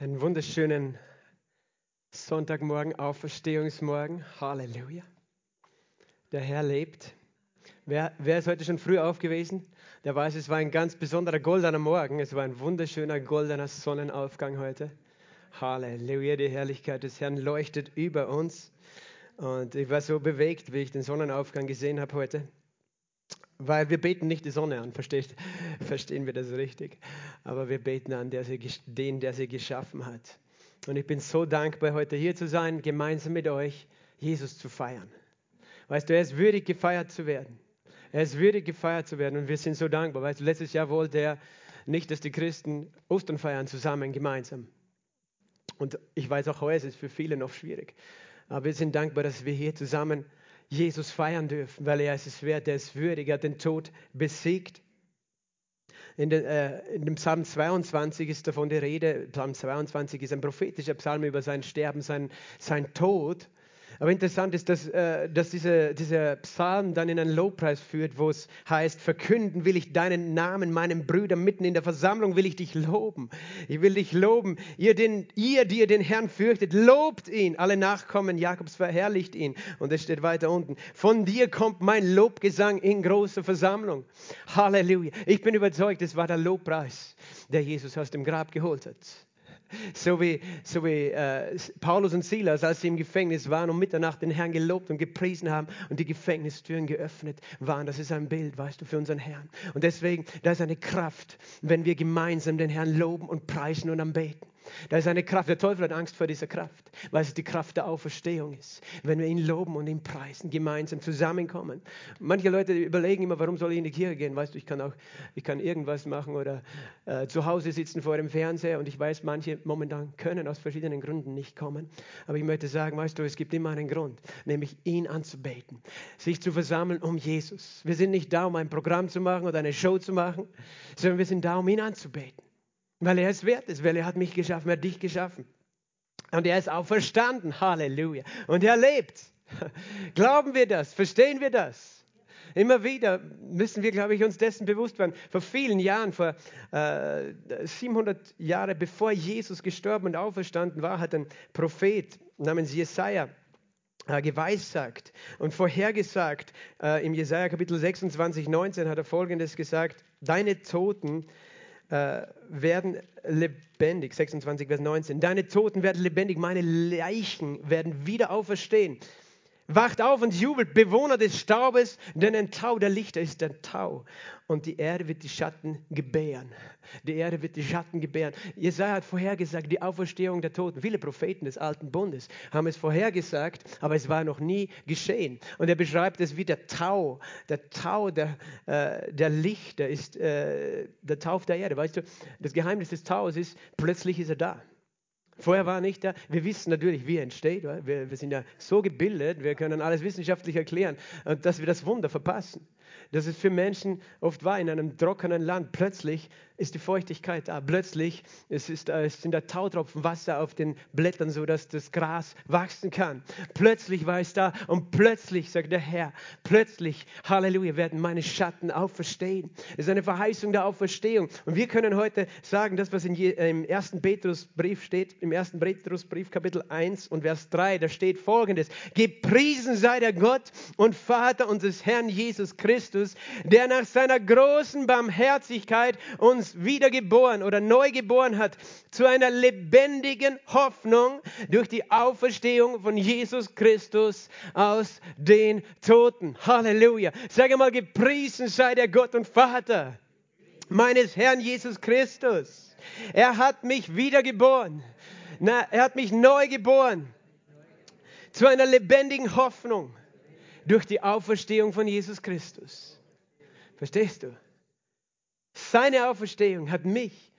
Einen wunderschönen Sonntagmorgen, Auferstehungsmorgen. Halleluja. Der Herr lebt. Wer, wer, ist heute schon früh aufgewesen? Der weiß, es war ein ganz besonderer goldener Morgen. Es war ein wunderschöner goldener Sonnenaufgang heute. Halleluja, die Herrlichkeit des Herrn leuchtet über uns. Und ich war so bewegt, wie ich den Sonnenaufgang gesehen habe heute. Weil wir beten nicht die Sonne an, versteht, verstehen wir das richtig. Aber wir beten an der sie, den, der sie geschaffen hat. Und ich bin so dankbar, heute hier zu sein, gemeinsam mit euch Jesus zu feiern. Weißt du, er ist würdig, gefeiert zu werden. Er ist würdig, gefeiert zu werden. Und wir sind so dankbar. Weißt du, letztes Jahr wollte er nicht, dass die Christen Ostern feiern zusammen, gemeinsam. Und ich weiß auch heute, es ist für viele noch schwierig. Aber wir sind dankbar, dass wir hier zusammen Jesus feiern dürfen, weil er ist es wert, er ist würdig, er hat den Tod besiegt. In, den, äh, in, dem Psalm 22 ist davon die Rede. Psalm 22 ist ein prophetischer Psalm über sein Sterben, sein, sein Tod. Aber interessant ist, dass, äh, dass diese, dieser Psalm dann in einen Lobpreis führt, wo es heißt, verkünden will ich deinen Namen meinen Brüdern mitten in der Versammlung, will ich dich loben. Ich will dich loben. Ihr, den, ihr, die ihr den Herrn fürchtet, lobt ihn. Alle Nachkommen Jakobs verherrlicht ihn. Und es steht weiter unten. Von dir kommt mein Lobgesang in großer Versammlung. Halleluja. Ich bin überzeugt, es war der Lobpreis, der Jesus aus dem Grab geholt hat. So wie, so wie äh, Paulus und Silas, als sie im Gefängnis waren, um Mitternacht den Herrn gelobt und gepriesen haben und die Gefängnistüren geöffnet waren. Das ist ein Bild, weißt du, für unseren Herrn. Und deswegen, da ist eine Kraft, wenn wir gemeinsam den Herrn loben und preisen und anbeten. Da ist eine Kraft. Der Teufel hat Angst vor dieser Kraft, weil es die Kraft der Auferstehung ist. Wenn wir ihn loben und ihn preisen, gemeinsam zusammenkommen. Manche Leute überlegen immer, warum soll ich in die Kirche gehen? Weißt du, ich kann auch, ich kann irgendwas machen oder äh, zu Hause sitzen vor dem Fernseher und ich weiß, manche momentan können aus verschiedenen Gründen nicht kommen. Aber ich möchte sagen, weißt du, es gibt immer einen Grund, nämlich ihn anzubeten, sich zu versammeln um Jesus. Wir sind nicht da, um ein Programm zu machen oder eine Show zu machen, sondern wir sind da, um ihn anzubeten. Weil er es wert ist, weil er hat mich geschaffen, er hat dich geschaffen. Und er ist auferstanden. Halleluja. Und er lebt. Glauben wir das? Verstehen wir das? Immer wieder müssen wir, glaube ich, uns dessen bewusst werden. Vor vielen Jahren, vor äh, 700 Jahren bevor Jesus gestorben und auferstanden war, hat ein Prophet namens Jesaja äh, geweissagt und vorhergesagt. Äh, Im Jesaja Kapitel 26, 19 hat er folgendes gesagt: Deine Toten äh, werden lebendig. 26, Vers 19. Deine Toten werden lebendig, meine Leichen werden wieder auferstehen. Wacht auf und jubelt, Bewohner des Staubes, denn ein Tau der Lichter ist ein Tau. Und die Erde wird die Schatten gebären. Die Erde wird die Schatten gebären. Jesaja hat vorhergesagt, die Auferstehung der Toten. Viele Propheten des Alten Bundes haben es vorhergesagt, aber es war noch nie geschehen. Und er beschreibt es wie der Tau. Der Tau der, äh, der Lichter ist äh, der Tau der Erde. Weißt du, das Geheimnis des Taus ist, plötzlich ist er da. Vorher war er nicht da. Wir wissen natürlich, wie er entsteht. Wir, wir, sind ja so gebildet, wir können alles wissenschaftlich erklären, dass wir das Wunder verpassen. Das ist für Menschen oft wahr in einem trockenen Land. Plötzlich ist die Feuchtigkeit da. Plötzlich es ist, äh, es sind da Tautropfen Wasser auf den Blättern, sodass das Gras wachsen kann. Plötzlich war es da und plötzlich, sagt der Herr, plötzlich, Halleluja, werden meine Schatten auferstehen. Es ist eine Verheißung der Auferstehung. Und wir können heute sagen, das, was in je, äh, im ersten Petrusbrief steht, im ersten Petrusbrief Kapitel 1 und Vers 3, da steht folgendes. Gepriesen sei der Gott und Vater unseres Herrn Jesus Christus, der nach seiner großen Barmherzigkeit uns uns wiedergeboren oder neu geboren hat zu einer lebendigen Hoffnung durch die Auferstehung von Jesus Christus aus den Toten. Halleluja. Sage mal, gepriesen sei der Gott und Vater meines Herrn Jesus Christus. Er hat mich wiedergeboren. Na, er hat mich neu geboren zu einer lebendigen Hoffnung durch die Auferstehung von Jesus Christus. Verstehst du? Seine Auferstehung hat mich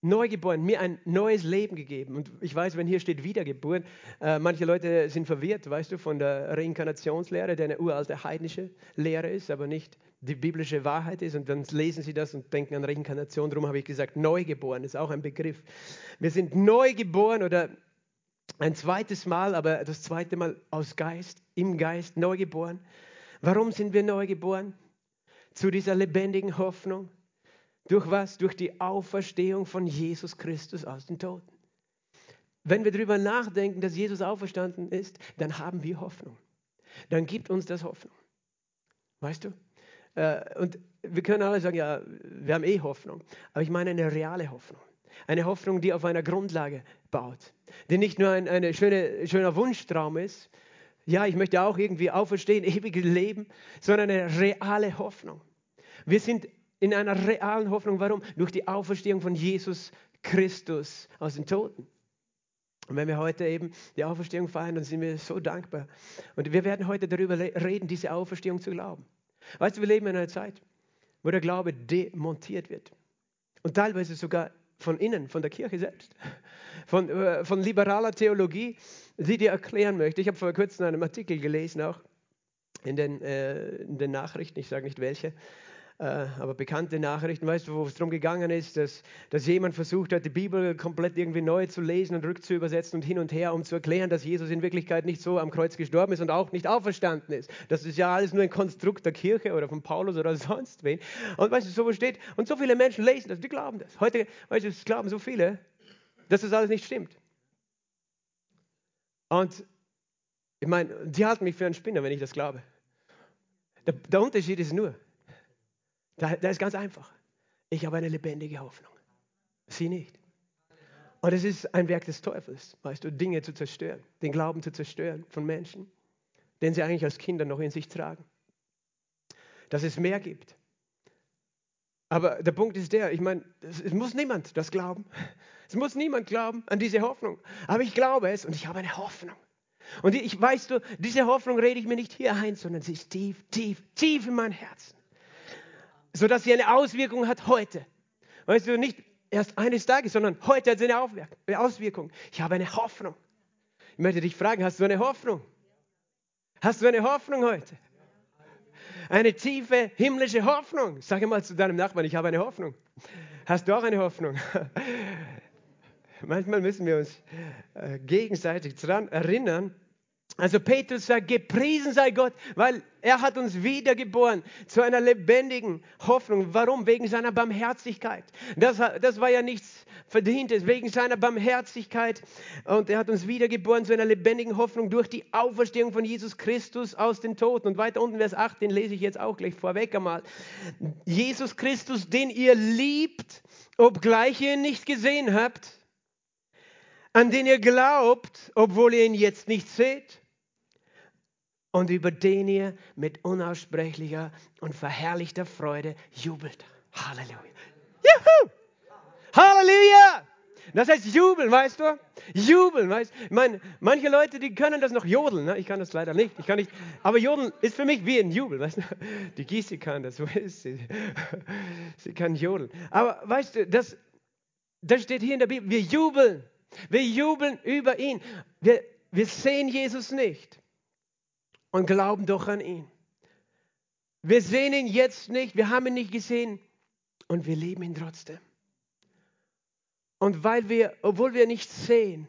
neu geboren, mir ein neues Leben gegeben. Und ich weiß, wenn hier steht Wiedergeburt, äh, manche Leute sind verwirrt, weißt du, von der Reinkarnationslehre, der eine uralte heidnische Lehre ist, aber nicht die biblische Wahrheit ist. Und dann lesen sie das und denken an Reinkarnation. Darum habe ich gesagt, neugeboren ist auch ein Begriff. Wir sind neu geboren oder ein zweites Mal, aber das zweite Mal aus Geist, im Geist, neugeboren. Warum sind wir neugeboren? Zu dieser lebendigen Hoffnung durch was? Durch die Auferstehung von Jesus Christus aus den Toten. wenn wir darüber nachdenken, dass Jesus auferstanden ist, dann haben wir Hoffnung. Dann gibt uns das Hoffnung. Weißt du? Äh, und wir können alle sagen, ja, wir haben eh Hoffnung. Aber ich meine eine reale Hoffnung. Eine Hoffnung, die auf einer Grundlage baut. Die nicht nur ein eine schöne, schöner Wunschtraum ist. Ja, ich möchte auch irgendwie auferstehen, ewig leben, sondern eine reale Hoffnung. Wir sind in einer realen Hoffnung. Warum? Durch die Auferstehung von Jesus Christus aus den Toten. Und wenn wir heute eben die Auferstehung feiern, dann sind wir so dankbar. Und wir werden heute darüber reden, diese Auferstehung zu glauben. Weißt du, wir leben in einer Zeit, wo der Glaube demontiert wird. Und teilweise sogar von innen, von der Kirche selbst. Von, äh, von liberaler Theologie, die dir erklären möchte. Ich habe vor kurzem einen Artikel gelesen, auch in den, äh, in den Nachrichten, ich sage nicht welche, aber bekannte Nachrichten, weißt du, wo es darum gegangen ist, dass, dass jemand versucht hat, die Bibel komplett irgendwie neu zu lesen und rückzuübersetzen und hin und her, um zu erklären, dass Jesus in Wirklichkeit nicht so am Kreuz gestorben ist und auch nicht auferstanden ist. Das ist ja alles nur ein Konstrukt der Kirche oder von Paulus oder sonst wen. Und weißt du, so steht, und so viele Menschen lesen das, die glauben das. Heute, weißt du, es glauben so viele, dass das alles nicht stimmt. Und ich meine, die halten mich für einen Spinner, wenn ich das glaube. Der, der Unterschied ist nur, das ist ganz einfach. Ich habe eine lebendige Hoffnung. Sie nicht. Und es ist ein Werk des Teufels, weißt du, Dinge zu zerstören, den Glauben zu zerstören von Menschen, den sie eigentlich als Kinder noch in sich tragen. Dass es mehr gibt. Aber der Punkt ist der, ich meine, es muss niemand das glauben. Es muss niemand glauben an diese Hoffnung. Aber ich glaube es und ich habe eine Hoffnung. Und ich weißt du, diese Hoffnung rede ich mir nicht hier ein, sondern sie ist tief, tief, tief in mein Herzen sodass sie eine Auswirkung hat heute. Weißt du, nicht erst eines Tages, sondern heute hat sie eine Auswirkung. Ich habe eine Hoffnung. Ich möchte dich fragen, hast du eine Hoffnung? Hast du eine Hoffnung heute? Eine tiefe himmlische Hoffnung. Sag mal zu deinem Nachbarn, ich habe eine Hoffnung. Hast du auch eine Hoffnung? Manchmal müssen wir uns äh, gegenseitig daran erinnern, also Petrus sagt, gepriesen sei Gott, weil er hat uns wiedergeboren zu einer lebendigen Hoffnung. Warum? Wegen seiner Barmherzigkeit. Das, das war ja nichts Verdientes, wegen seiner Barmherzigkeit. Und er hat uns wiedergeboren zu einer lebendigen Hoffnung durch die Auferstehung von Jesus Christus aus den Toten. Und weiter unten, Vers 8, den lese ich jetzt auch gleich vorweg einmal. Jesus Christus, den ihr liebt, obgleich ihr ihn nicht gesehen habt, an den ihr glaubt, obwohl ihr ihn jetzt nicht seht und über den ihr mit unaussprechlicher und verherrlichter Freude jubelt. Halleluja. Juhu! Halleluja! Das heißt jubeln, weißt du? Jubeln, weißt du? Ich meine, manche Leute, die können das noch jodeln. Ne? Ich kann das leider nicht. Ich kann nicht. Aber jodeln ist für mich wie ein Jubel, weißt du? Die Gieße kann das, so ist sie. Sie kann jodeln. Aber weißt du, das, das steht hier in der Bibel. Wir jubeln. Wir jubeln über ihn. Wir, wir sehen Jesus nicht und glauben doch an ihn. Wir sehen ihn jetzt nicht, wir haben ihn nicht gesehen und wir lieben ihn trotzdem. Und weil wir, obwohl wir nicht sehen,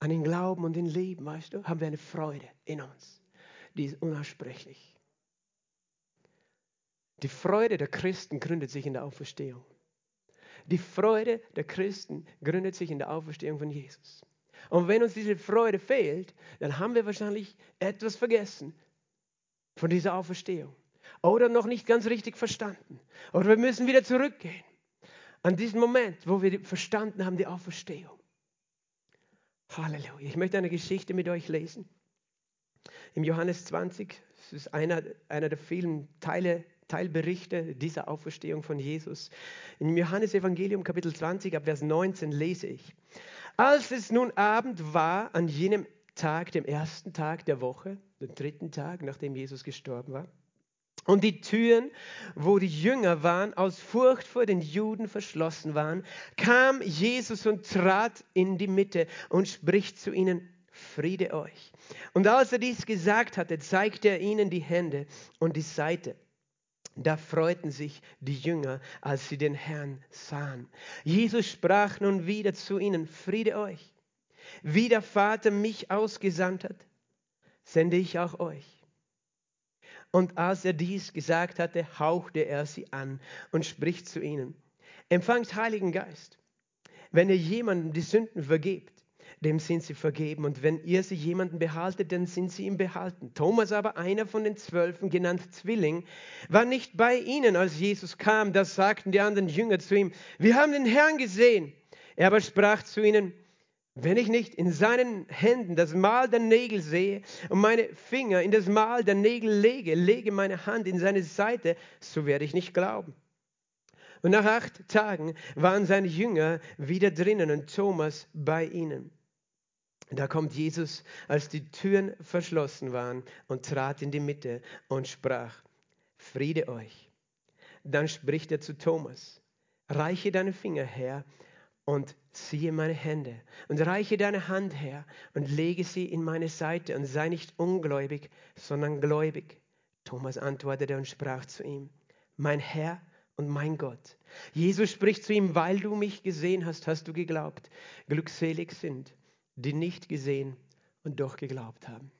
an ihn glauben und ihn lieben, weißt du, haben wir eine Freude in uns, die ist unaussprechlich. Die Freude der Christen gründet sich in der Auferstehung. Die Freude der Christen gründet sich in der Auferstehung von Jesus. Und wenn uns diese Freude fehlt, dann haben wir wahrscheinlich etwas vergessen von dieser Auferstehung. Oder noch nicht ganz richtig verstanden. Oder wir müssen wieder zurückgehen an diesen Moment, wo wir verstanden haben, die Auferstehung. Halleluja. Ich möchte eine Geschichte mit euch lesen. Im Johannes 20, das ist einer, einer der vielen Teile, Teilberichte dieser Auferstehung von Jesus. Im Johannesevangelium Kapitel 20 ab Vers 19 lese ich. Als es nun Abend war, an jenem Tag, dem ersten Tag der Woche, dem dritten Tag, nachdem Jesus gestorben war, und die Türen, wo die Jünger waren, aus Furcht vor den Juden verschlossen waren, kam Jesus und trat in die Mitte und spricht zu ihnen, Friede euch. Und als er dies gesagt hatte, zeigte er ihnen die Hände und die Seite. Da freuten sich die Jünger, als sie den Herrn sahen. Jesus sprach nun wieder zu ihnen, Friede euch. Wie der Vater mich ausgesandt hat, sende ich auch euch. Und als er dies gesagt hatte, hauchte er sie an und spricht zu ihnen, empfangt Heiligen Geist. wenn ihr jemandem die Sünden vergebt, dem sind sie vergeben. Und wenn ihr sie jemanden behaltet, dann sind sie ihm behalten. Thomas aber, einer von den Zwölfen, genannt Zwilling, war nicht bei ihnen, als Jesus kam. Da sagten die anderen Jünger zu ihm, wir haben den Herrn gesehen. Er aber sprach zu ihnen, wenn ich nicht in seinen Händen das Mal der Nägel sehe und meine Finger in das Mal der Nägel lege, lege meine Hand in seine Seite, so werde ich nicht glauben. Und nach acht Tagen waren seine Jünger wieder drinnen und Thomas bei ihnen. Da kommt Jesus, als die Türen verschlossen waren, und trat in die Mitte und sprach, Friede euch. Dann spricht er zu Thomas, reiche deine Finger her und ziehe meine Hände und reiche deine Hand her und lege sie in meine Seite und sei nicht ungläubig, sondern gläubig. Thomas antwortete und sprach zu ihm, mein Herr und mein Gott. Jesus spricht zu ihm, weil du mich gesehen hast, hast du geglaubt. Glückselig sind, die nicht gesehen und doch geglaubt haben.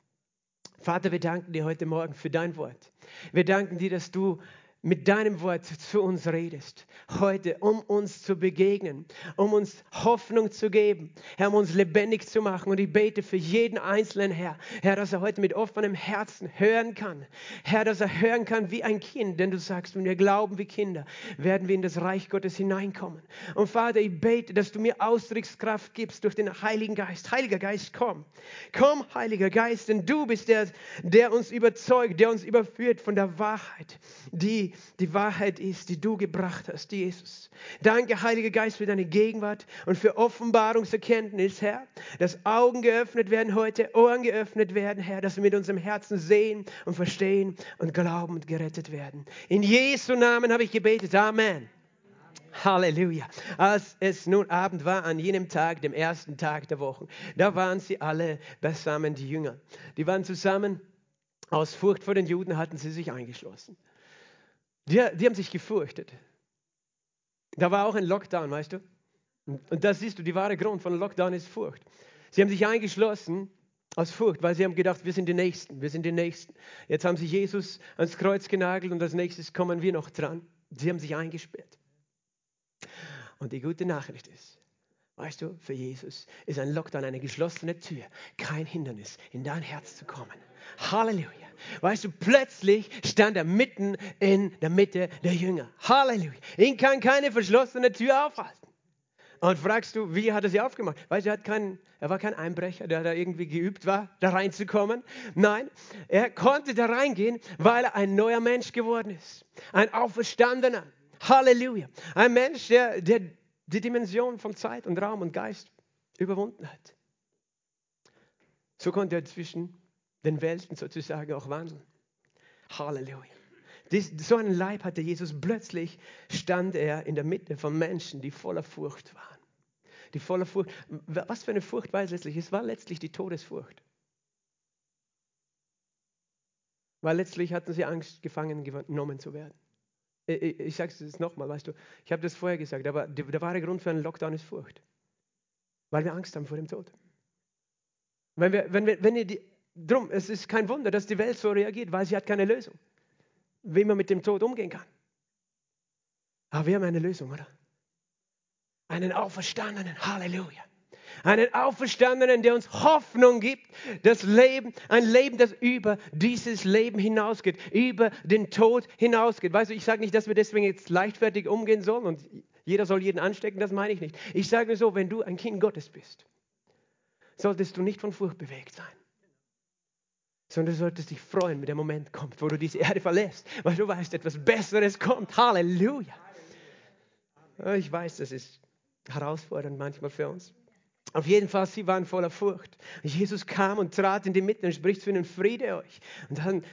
Vater, wir danken dir heute Morgen für dein Wort. Wir danken dir, dass du mit deinem Wort zu uns redest, heute, um uns zu begegnen, um uns Hoffnung zu geben, Herr, um uns lebendig zu machen. Und ich bete für jeden Einzelnen, Herr, Herr, dass er heute mit offenem Herzen hören kann, Herr, dass er hören kann wie ein Kind, denn du sagst, wenn wir glauben wie Kinder, werden wir in das Reich Gottes hineinkommen. Und Vater, ich bete, dass du mir Ausdruckskraft gibst durch den Heiligen Geist. Heiliger Geist, komm, komm, Heiliger Geist, denn du bist der, der uns überzeugt, der uns überführt von der Wahrheit, die die Wahrheit ist, die du gebracht hast, Jesus. Danke, Heiliger Geist, für deine Gegenwart und für Offenbarungserkenntnis, Herr, dass Augen geöffnet werden heute, Ohren geöffnet werden, Herr, dass wir mit unserem Herzen sehen und verstehen und glauben und gerettet werden. In Jesu Namen habe ich gebetet. Amen. Halleluja. Als es nun Abend war, an jenem Tag, dem ersten Tag der Woche, da waren sie alle beisammen, die Jünger. Die waren zusammen. Aus Furcht vor den Juden hatten sie sich eingeschlossen. Die, die haben sich gefürchtet. Da war auch ein Lockdown, weißt du? Und das siehst du, die wahre Grund von Lockdown ist Furcht. Sie haben sich eingeschlossen aus Furcht, weil sie haben gedacht, wir sind die Nächsten, wir sind die Nächsten. Jetzt haben sie Jesus ans Kreuz genagelt und als nächstes kommen wir noch dran. Sie haben sich eingesperrt. Und die gute Nachricht ist, weißt du, für Jesus ist ein Lockdown eine geschlossene Tür, kein Hindernis, in dein Herz zu kommen. Halleluja. Weißt du, plötzlich stand er mitten in der Mitte der Jünger. Halleluja. Ihn kann keine verschlossene Tür aufhalten. Und fragst du, wie hat er sie aufgemacht? Weißt du, er, keinen, er war kein Einbrecher, der da irgendwie geübt war, da reinzukommen. Nein, er konnte da reingehen, weil er ein neuer Mensch geworden ist. Ein Auferstandener. Halleluja. Ein Mensch, der, der die Dimension von Zeit und Raum und Geist überwunden hat. So konnte er zwischen den Welten sozusagen auch wandeln. Halleluja. Dies, so einen Leib hatte Jesus. Plötzlich stand er in der Mitte von Menschen, die voller Furcht waren. Die voller Furcht. Was für eine Furcht war es letztlich? Es war letztlich die Todesfurcht. Weil letztlich hatten sie Angst, gefangen genommen zu werden. Ich, ich, sage es jetzt nochmal, weißt du, ich habe das vorher gesagt, aber der wahre Grund für einen Lockdown ist Furcht. Weil wir Angst haben vor dem Tod. Wenn, wir, wenn, wir, wenn ihr die, Drum, es ist kein Wunder, dass die Welt so reagiert, weil sie hat keine Lösung, wie man mit dem Tod umgehen kann. Aber wir haben eine Lösung, oder? Einen Auferstandenen, Halleluja. Einen Auferstandenen, der uns Hoffnung gibt, das Leben, ein Leben, das über dieses Leben hinausgeht, über den Tod hinausgeht. Weißt du, ich sage nicht, dass wir deswegen jetzt leichtfertig umgehen sollen und jeder soll jeden anstecken, das meine ich nicht. Ich sage nur so, wenn du ein Kind Gottes bist, solltest du nicht von Furcht bewegt sein sondern du solltest dich freuen, wenn der Moment kommt, wo du diese Erde verlässt, weil du weißt, etwas Besseres kommt. Halleluja. Ich weiß, das ist herausfordernd manchmal für uns. Auf jeden Fall, sie waren voller Furcht. Jesus kam und trat in die Mitte und spricht zu ihnen, Friede euch. Und dann,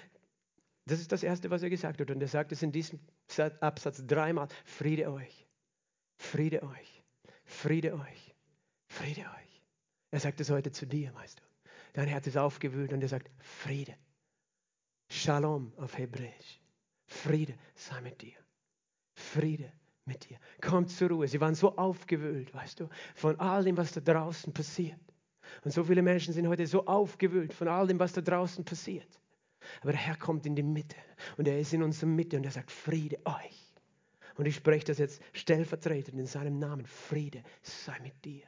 das ist das Erste, was er gesagt hat. Und er sagt es in diesem Absatz dreimal, Friede euch, Friede euch, Friede euch, Friede euch. Er sagt es heute zu dir, du. Dein Herz ist aufgewühlt und er sagt, Friede. Shalom auf Hebräisch. Friede sei mit dir. Friede mit dir. Komm zur Ruhe. Sie waren so aufgewühlt, weißt du, von all dem, was da draußen passiert. Und so viele Menschen sind heute so aufgewühlt von all dem, was da draußen passiert. Aber der Herr kommt in die Mitte und er ist in unserer Mitte und er sagt, Friede euch. Und ich spreche das jetzt stellvertretend in seinem Namen. Friede sei mit dir.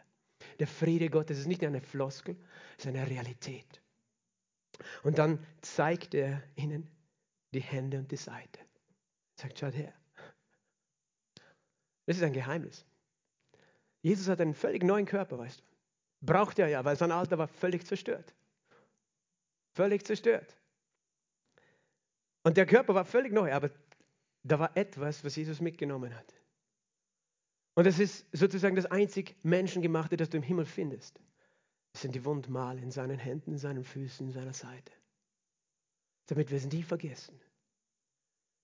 Der Friede Gottes ist nicht eine Floskel, es ist eine Realität. Und dann zeigt er ihnen die Hände und die Seite. Sagt, schaut her. Das ist ein Geheimnis. Jesus hat einen völlig neuen Körper, weißt du. Braucht er ja, weil sein Alter war völlig zerstört. Völlig zerstört. Und der Körper war völlig neu, aber da war etwas, was Jesus mitgenommen hat. Und das ist sozusagen das einzig Menschengemachte, das du im Himmel findest. Das sind die Wundmale in seinen Händen, in seinen Füßen, in seiner Seite. Damit wir es nie vergessen.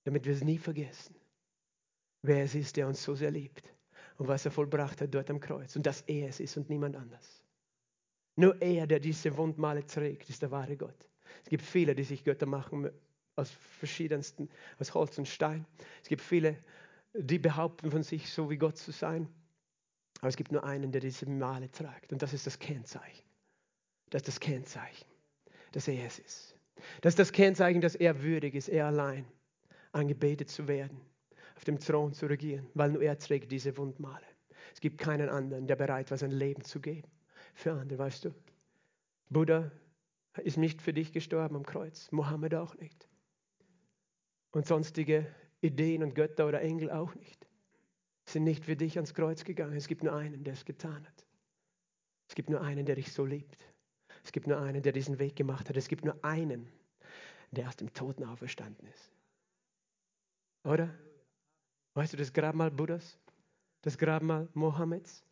Damit wir es nie vergessen, wer es ist, der uns so sehr liebt und was er vollbracht hat dort am Kreuz. Und dass er es ist und niemand anders. Nur er, der diese Wundmale trägt, ist der wahre Gott. Es gibt viele, die sich Götter machen aus verschiedensten, aus Holz und Stein. Es gibt viele, die behaupten von sich, so wie Gott zu sein. Aber es gibt nur einen, der diese Male trägt. Und das ist das Kennzeichen. Das ist das Kennzeichen, dass er es ist. Das ist das Kennzeichen, dass er würdig ist, er allein angebetet zu werden, auf dem Thron zu regieren, weil nur er trägt diese Wundmale. Es gibt keinen anderen, der bereit war, sein Leben zu geben für andere, weißt du. Buddha ist nicht für dich gestorben am Kreuz, Mohammed auch nicht. Und sonstige Ideen und Götter oder Engel auch nicht. Sind nicht für dich ans Kreuz gegangen. Es gibt nur einen, der es getan hat. Es gibt nur einen, der dich so liebt. Es gibt nur einen, der diesen Weg gemacht hat. Es gibt nur einen, der aus dem Toten auferstanden ist. Oder? Weißt du das Grabmal Buddhas? Das Grabmal Mohammeds?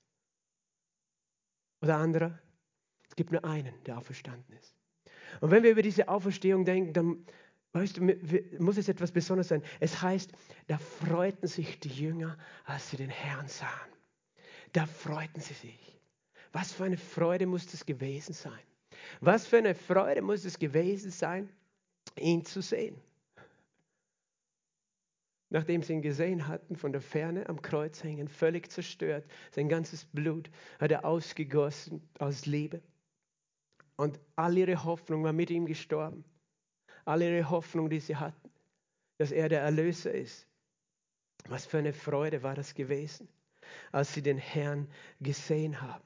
Oder anderer? Es gibt nur einen, der auferstanden ist. Und wenn wir über diese Auferstehung denken, dann Weißt du, muss es etwas Besonderes sein. Es heißt, da freuten sich die Jünger, als sie den Herrn sahen. Da freuten sie sich. Was für eine Freude muss das gewesen sein? Was für eine Freude muss es gewesen sein, ihn zu sehen? Nachdem sie ihn gesehen hatten, von der Ferne am Kreuz hängen, völlig zerstört, sein ganzes Blut hat er ausgegossen aus Liebe. Und all ihre Hoffnung war mit ihm gestorben all ihre Hoffnung, die sie hatten, dass er der Erlöser ist. Was für eine Freude war das gewesen, als sie den Herrn gesehen haben.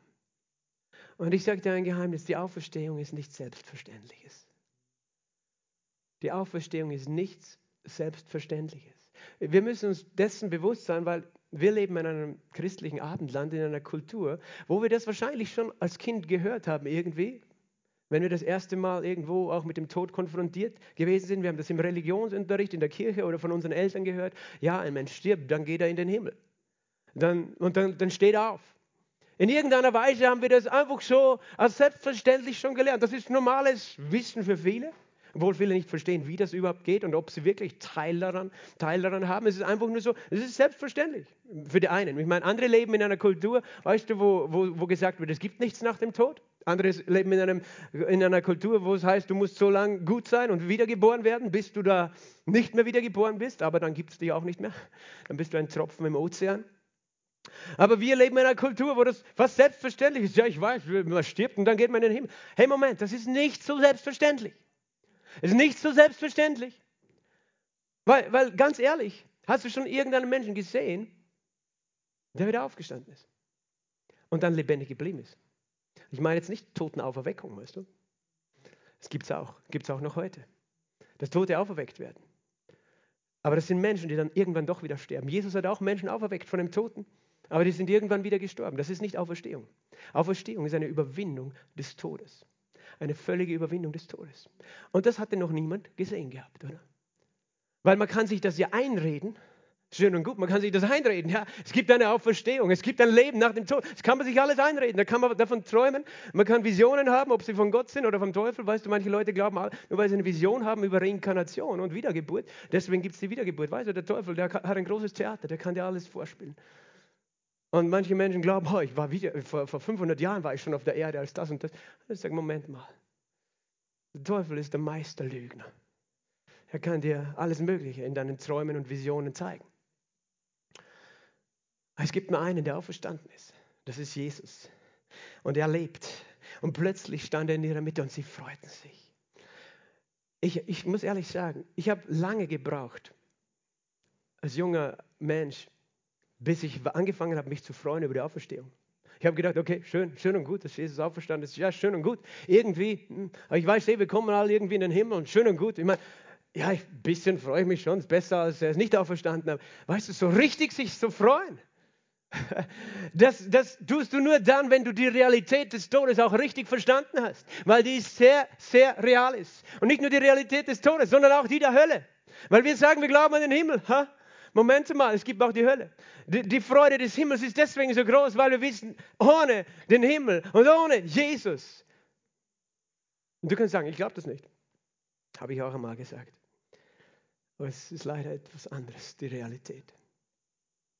Und ich sage dir ein Geheimnis, die Auferstehung ist nichts Selbstverständliches. Die Auferstehung ist nichts Selbstverständliches. Wir müssen uns dessen bewusst sein, weil wir leben in einem christlichen Abendland, in einer Kultur, wo wir das wahrscheinlich schon als Kind gehört haben irgendwie. Wenn wir das erste Mal irgendwo auch mit dem Tod konfrontiert gewesen sind, wir haben das im Religionsunterricht in der Kirche oder von unseren Eltern gehört, ja, ein Mensch stirbt, dann geht er in den Himmel. Dann, und dann, dann steht er auf. In irgendeiner Weise haben wir das einfach so als selbstverständlich schon gelernt. Das ist normales Wissen für viele, obwohl viele nicht verstehen, wie das überhaupt geht und ob sie wirklich Teil daran, Teil daran haben. Es ist einfach nur so, es ist selbstverständlich für die einen. Ich meine, andere leben in einer Kultur, weißt du, wo, wo, wo gesagt wird, es gibt nichts nach dem Tod. Andere leben in, einem, in einer Kultur, wo es heißt, du musst so lange gut sein und wiedergeboren werden, bis du da nicht mehr wiedergeboren bist, aber dann gibt es dich auch nicht mehr. Dann bist du ein Tropfen im Ozean. Aber wir leben in einer Kultur, wo das fast selbstverständlich ist. Ja, ich weiß, man stirbt und dann geht man in den Himmel. Hey, Moment, das ist nicht so selbstverständlich. Es ist nicht so selbstverständlich. Weil, weil, ganz ehrlich, hast du schon irgendeinen Menschen gesehen, der wieder aufgestanden ist und dann lebendig geblieben ist? Ich meine jetzt nicht Totenauferweckung, weißt du? Das gibt es auch, gibt es auch noch heute. Dass Tote auferweckt werden. Aber das sind Menschen, die dann irgendwann doch wieder sterben. Jesus hat auch Menschen auferweckt von dem Toten, aber die sind irgendwann wieder gestorben. Das ist nicht Auferstehung. Auferstehung ist eine Überwindung des Todes. Eine völlige Überwindung des Todes. Und das hatte noch niemand gesehen gehabt, oder? Weil man kann sich das ja einreden, Schön und gut, man kann sich das einreden. Ja, es gibt eine Auferstehung, es gibt ein Leben nach dem Tod. Das kann man sich alles einreden. Da kann man davon träumen. Man kann Visionen haben, ob sie von Gott sind oder vom Teufel. Weißt du, manche Leute glauben, nur weil sie eine Vision haben über Reinkarnation und Wiedergeburt, deswegen gibt es die Wiedergeburt. Weißt du, der Teufel, der hat ein großes Theater, der kann dir alles vorspielen. Und manche Menschen glauben, oh, ich war wieder, vor, vor 500 Jahren war ich schon auf der Erde als das und das. Ich sage, Moment mal. Der Teufel ist der Meisterlügner. Er kann dir alles Mögliche in deinen Träumen und Visionen zeigen. Es gibt nur einen, der auferstanden ist. Das ist Jesus. Und er lebt. Und plötzlich stand er in ihrer Mitte und sie freuten sich. Ich, ich muss ehrlich sagen, ich habe lange gebraucht, als junger Mensch, bis ich angefangen habe, mich zu freuen über die Auferstehung. Ich habe gedacht, okay, schön, schön und gut, dass Jesus auferstanden ist. Ja, schön und gut. Irgendwie, hm, ich weiß, eh, wir kommen alle irgendwie in den Himmel und schön und gut. Ich meine, ja, ein bisschen freue ich mich schon, ist besser, als er es nicht auferstanden hat. Weißt du, so richtig sich zu freuen. Das, das tust du nur dann, wenn du die Realität des Todes auch richtig verstanden hast, weil die sehr, sehr real ist. Und nicht nur die Realität des Todes, sondern auch die der Hölle. Weil wir sagen, wir glauben an den Himmel. Ha? Moment mal, es gibt auch die Hölle. Die, die, Freude des Himmels ist deswegen so groß, weil wir wissen, ohne den Himmel und ohne Jesus. Und du kannst sagen, ich glaube das nicht. Habe ich auch einmal gesagt. Aber es ist leider etwas anderes, die Realität.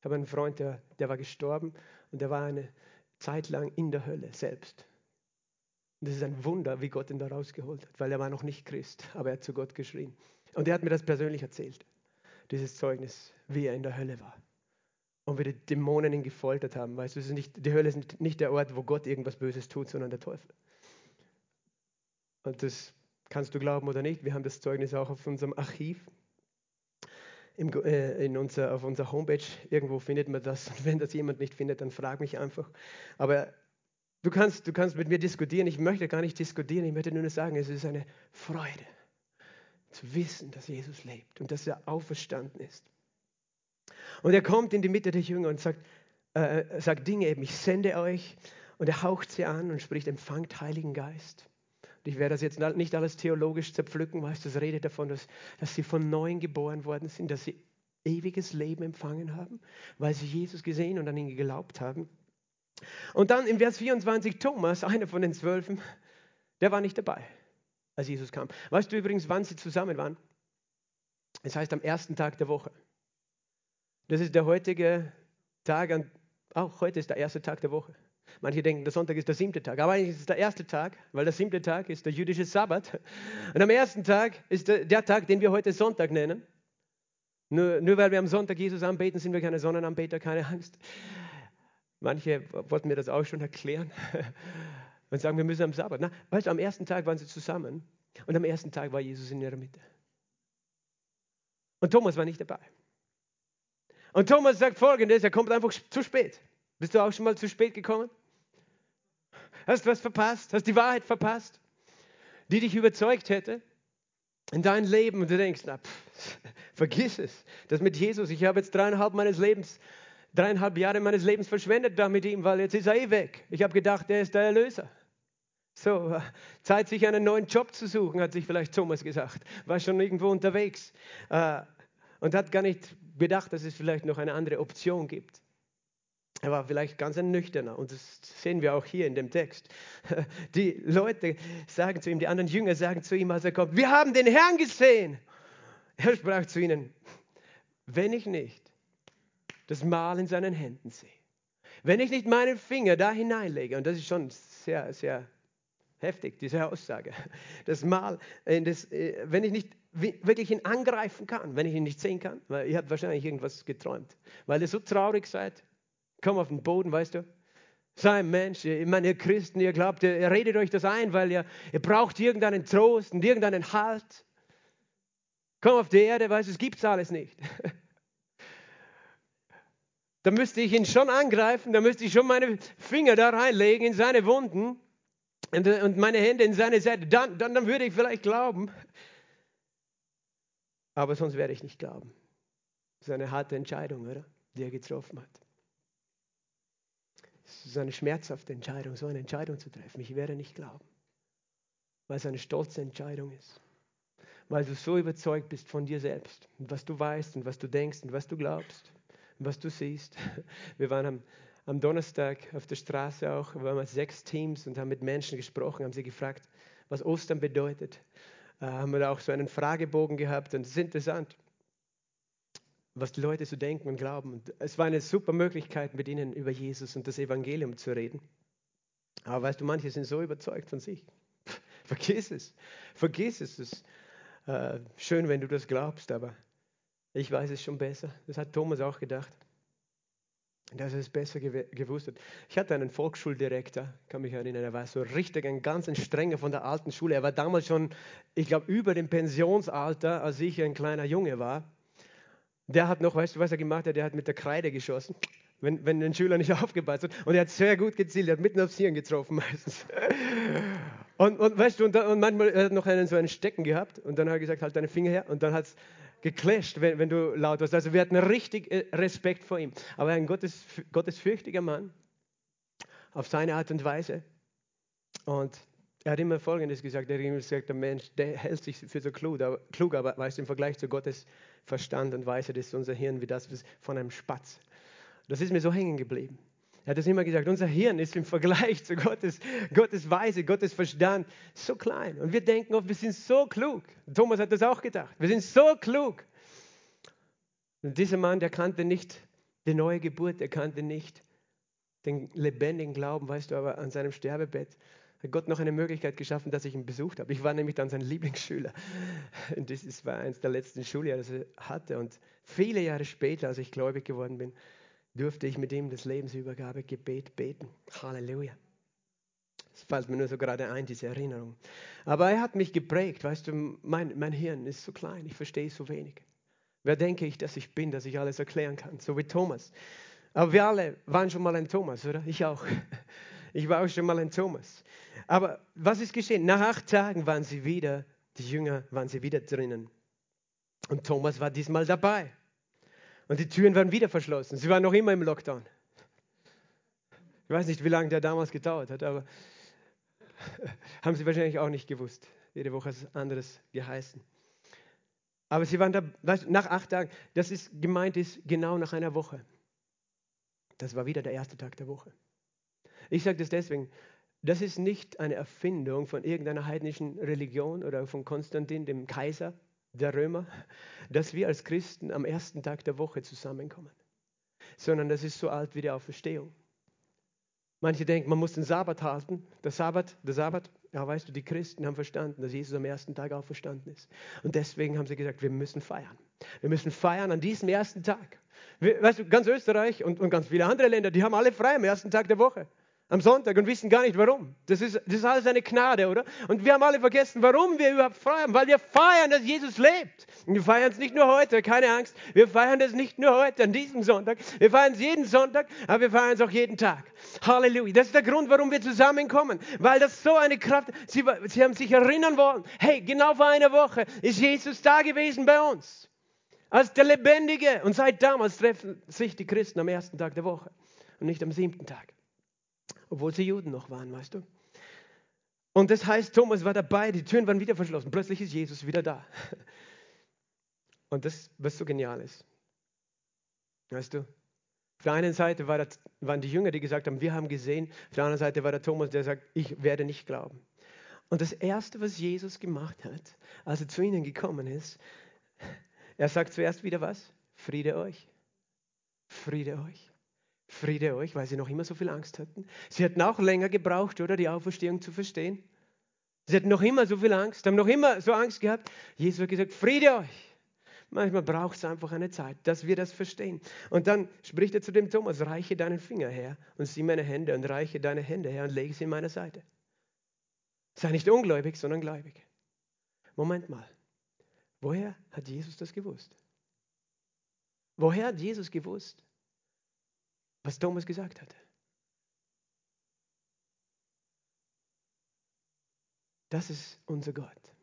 Ich habe einen Freund, der, der war gestorben und der war eine Zeit lang in der Hölle selbst. Und das ist ein Wunder, wie Gott ihn da rausgeholt hat, weil er war noch nicht Christ, aber er hat zu Gott geschrien. Und er hat mir das persönlich erzählt, dieses Zeugnis, wie er in der Hölle war. Und wie die Dämonen ihn gefoltert haben. Weißt du, nicht, die Hölle ist nicht der Ort, wo Gott irgendwas Böses tut, sondern der Teufel. Und das kannst du glauben oder nicht. Wir haben das Zeugnis auch auf unserem Archiv im, äh, in unser, auf unserer Homepage. Irgendwo findet man das. Und wenn das jemand nicht findet, dann frag mich einfach. Aber du kannst, du kannst mit mir diskutieren. Ich möchte gar nicht diskutieren. Ich möchte nur sagen, es ist eine Freude zu wissen, dass Jesus lebt und dass er auferstanden ist. Und er kommt in die Mitte der Jünger und sagt, äh, sagt Dinge eben, ich sende euch. Und er haucht sie an und spricht, empfangt Heiligen Geist. Ich werde das jetzt nicht alles theologisch zerpflücken, du, das redet davon, dass, dass sie von neuem geboren worden sind, dass sie ewiges Leben empfangen haben, weil sie Jesus gesehen und an ihn geglaubt haben. Und dann im Vers 24, Thomas, einer von den Zwölfen, der war nicht dabei, als Jesus kam. Weißt du übrigens, wann sie zusammen waren? Es heißt am ersten Tag der Woche. Das ist der heutige Tag, auch heute ist der erste Tag der Woche. Manche denken, der Sonntag ist der siebte Tag, aber eigentlich ist es der erste Tag, weil der siebte Tag ist der jüdische Sabbat. Und am ersten Tag ist der, der Tag, den wir heute Sonntag nennen. Nur, nur weil wir am Sonntag Jesus anbeten, sind wir keine Sonnenanbeter, keine Angst. Manche wollten mir das auch schon erklären und sagen, wir müssen am Sabbat. Na, weißt du, am ersten Tag waren sie zusammen und am ersten Tag war Jesus in ihrer Mitte. Und Thomas war nicht dabei. Und Thomas sagt folgendes, er kommt einfach zu spät. Bist du auch schon mal zu spät gekommen? Hast was verpasst? Hast die Wahrheit verpasst, die dich überzeugt hätte in dein Leben und du denkst, na, pff, vergiss es. Das mit Jesus, ich habe jetzt dreieinhalb meines Lebens, dreieinhalb Jahre meines Lebens verschwendet da mit ihm, weil jetzt ist er eh weg. Ich habe gedacht, er ist der Erlöser. So, Zeit, sich einen neuen Job zu suchen, hat sich vielleicht Thomas gesagt. War schon irgendwo unterwegs äh, und hat gar nicht bedacht, dass es vielleicht noch eine andere Option gibt. Er war vielleicht ganz ein Nüchterner und das sehen wir auch hier in dem Text. Die Leute sagen zu ihm, die anderen Jünger sagen zu ihm, als er kommt, wir haben den Herrn gesehen. Er sprach zu ihnen, wenn ich nicht das Mal in seinen Händen sehe, wenn ich nicht meinen Finger da hineinlege, und das ist schon sehr, sehr heftig, diese Aussage, das Mal, das, äh, wenn ich nicht wirklich ihn angreifen kann, wenn ich ihn nicht sehen kann, weil ihr habt wahrscheinlich irgendwas geträumt, weil ihr so traurig seid, Komm auf den Boden, weißt du? Sei ein Mensch. Ich meine, ihr Christen, ihr glaubt, ihr, ihr redet euch das ein, weil ihr, ihr braucht irgendeinen Trost und irgendeinen Halt. Komm auf die Erde, weißt du, es gibt alles nicht. Da müsste ich ihn schon angreifen, da müsste ich schon meine Finger da reinlegen in seine Wunden und, und meine Hände in seine Seite. Dann, dann, dann würde ich vielleicht glauben. Aber sonst werde ich nicht glauben. Das ist eine harte Entscheidung, oder? Die er getroffen hat. Es ist eine schmerzhafte Entscheidung, so eine Entscheidung zu treffen. Ich werde nicht glauben, weil es eine stolze Entscheidung ist. Weil du so überzeugt bist von dir selbst und was du weißt und was du denkst und was du glaubst und was du siehst. Wir waren am, am Donnerstag auf der Straße auch, wir waren sechs Teams und haben mit Menschen gesprochen, haben sie gefragt, was Ostern bedeutet. Äh, haben wir auch so einen Fragebogen gehabt und es ist interessant was die Leute so denken und glauben. Und es war eine super Möglichkeit, mit ihnen über Jesus und das Evangelium zu reden. Aber weißt du, manche sind so überzeugt von sich. Vergiss es. Vergiss es. Es ist äh, schön, wenn du das glaubst, aber ich weiß es schon besser. Das hat Thomas auch gedacht. Dass er es besser gewusst hat. Ich hatte einen Volksschuldirektor, kann mich erinnern, er war so richtig ein ganz strenger von der alten Schule. Er war damals schon, ich glaube, über dem Pensionsalter, als ich ein kleiner Junge war. Der hat noch, weißt du, was er gemacht hat? Der hat mit der Kreide geschossen, wenn, wenn ein Schüler nicht aufgepasst hat. Und er hat sehr gut gezielt, er hat mitten aufs Hirn getroffen meistens. Und, und weißt du, und, und manchmal hat er noch einen so einen Stecken gehabt und dann hat er gesagt, halt deine Finger her und dann hat es geclasht, wenn, wenn du laut warst. Also wir hatten richtig äh, Respekt vor ihm. Aber er ein Gottes, gottesfürchtiger Mann auf seine Art und Weise. Und er hat immer Folgendes gesagt, er hat immer gesagt, der Mensch, der hält sich für so klug, aber, klug, aber weißt im Vergleich zu Gottes Verstand und Weise ist unser Hirn wie das von einem Spatz. Das ist mir so hängen geblieben. Er hat das immer gesagt, unser Hirn ist im Vergleich zu Gottes, Gottes Weise, Gottes Verstand so klein. Und wir denken oft, wir sind so klug. Thomas hat das auch gedacht. Wir sind so klug. Und dieser Mann, der kannte nicht die neue Geburt, der kannte nicht den lebendigen Glauben, weißt du, aber an seinem Sterbebett hat Gott noch eine Möglichkeit geschaffen, dass ich ihn besucht habe. Ich war nämlich dann sein Lieblingsschüler. Und das war eines der letzten Schuljahre, das er hatte. Und viele Jahre später, als ich gläubig geworden bin, durfte ich mit ihm das Lebensübergabegebet beten. Halleluja. Das fällt mir nur so gerade ein, diese Erinnerung. Aber er hat mich geprägt, weißt du, mein, mein Hirn ist so klein, ich verstehe so wenig. Wer denke ich, dass ich bin, dass ich alles erklären kann, so wie Thomas. Aber wir alle waren schon mal ein Thomas, oder? Ich auch. Ich war auch schon mal ein Thomas. Aber was ist geschehen? Nach acht Tagen waren sie wieder, die Jünger waren sie wieder drinnen. Und Thomas war diesmal dabei. Und die Türen waren wieder verschlossen. Sie waren noch immer im Lockdown. Ich weiß nicht, wie lange der damals gedauert hat, aber haben sie wahrscheinlich auch nicht gewusst. Jede Woche es anderes geheißen. Aber sie waren da, nach acht Tagen, das ist gemeint ist genau nach einer Woche. Das war wieder der erste Tag der Woche. Ich sage das deswegen, das ist nicht eine Erfindung von irgendeiner heidnischen Religion oder von Konstantin, dem Kaiser der Römer, dass wir als Christen am ersten Tag der Woche zusammenkommen, sondern das ist so alt wie die Auferstehung. Manche denken, man muss den Sabbat halten. Der Sabbat, der Sabbat, ja, weißt du, die Christen haben verstanden, dass Jesus am ersten Tag auferstanden ist. Und deswegen haben sie gesagt, wir müssen feiern. Wir müssen feiern an diesem ersten Tag. Weißt du, ganz Österreich und, und ganz viele andere Länder, die haben alle frei am ersten Tag der Woche am Sonntag und wissen gar nicht warum. Das ist, das ist alles eine Gnade, oder? Und wir haben alle vergessen, warum wir überhaupt feiern, weil wir feiern, dass Jesus lebt. Und wir feiern es nicht nur heute, keine Angst, wir feiern das nicht nur heute, an diesem Sonntag, wir feiern es jeden Sonntag, aber wir feiern es auch jeden Tag. Halleluja. Das ist der Grund, warum wir zusammenkommen, weil das so eine Kraft, sie, sie haben sich erinnern wollen, hey, genau vor einer Woche ist Jesus da gewesen bei uns. Als der Lebendige. Und seit damals treffen sich die Christen am ersten Tag der Woche und nicht am siebten Tag obwohl sie Juden noch waren, weißt du. Und das heißt, Thomas war dabei, die Türen waren wieder verschlossen. Plötzlich ist Jesus wieder da. Und das, was so genial ist. Weißt du? Auf der einen Seite war das, waren die Jünger, die gesagt haben, wir haben gesehen. Auf der anderen Seite war der Thomas, der sagt, ich werde nicht glauben. Und das Erste, was Jesus gemacht hat, als er zu ihnen gekommen ist, er sagt zuerst wieder was? Friede euch. Friede euch. Friede euch, weil sie noch immer so viel Angst hatten. Sie hatten auch länger gebraucht, oder die Auferstehung zu verstehen. Sie hatten noch immer so viel Angst, haben noch immer so Angst gehabt. Jesus hat gesagt, Friede euch. Manchmal braucht es einfach eine Zeit, dass wir das verstehen. Und dann spricht er zu dem Thomas, reiche deinen Finger her und sieh meine Hände und reiche deine Hände her und lege sie in meine Seite. Sei nicht ungläubig, sondern gläubig. Moment mal, woher hat Jesus das gewusst? Woher hat Jesus gewusst, was Thomas gesagt hatte. Das ist unser Gott.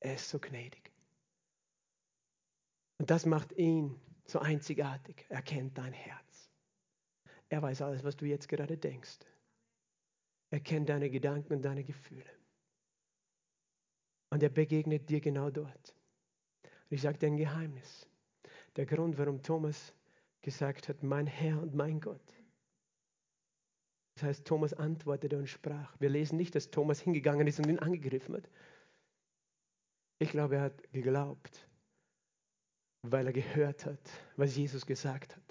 Er ist so gnädig. Und das macht ihn so einzigartig. Er kennt dein Herz. Er weiß alles, was du jetzt gerade denkst. Er kennt deine Gedanken und deine Gefühle. Und er begegnet dir genau dort. Und ich sage dir ein Geheimnis. Der Grund, warum Thomas gesagt hat, mein Herr und mein Gott. Das heißt, Thomas antwortete und sprach. Wir lesen nicht, dass Thomas hingegangen ist und ihn angegriffen hat. Ich glaube, er hat geglaubt, weil er gehört hat, was Jesus gesagt hat.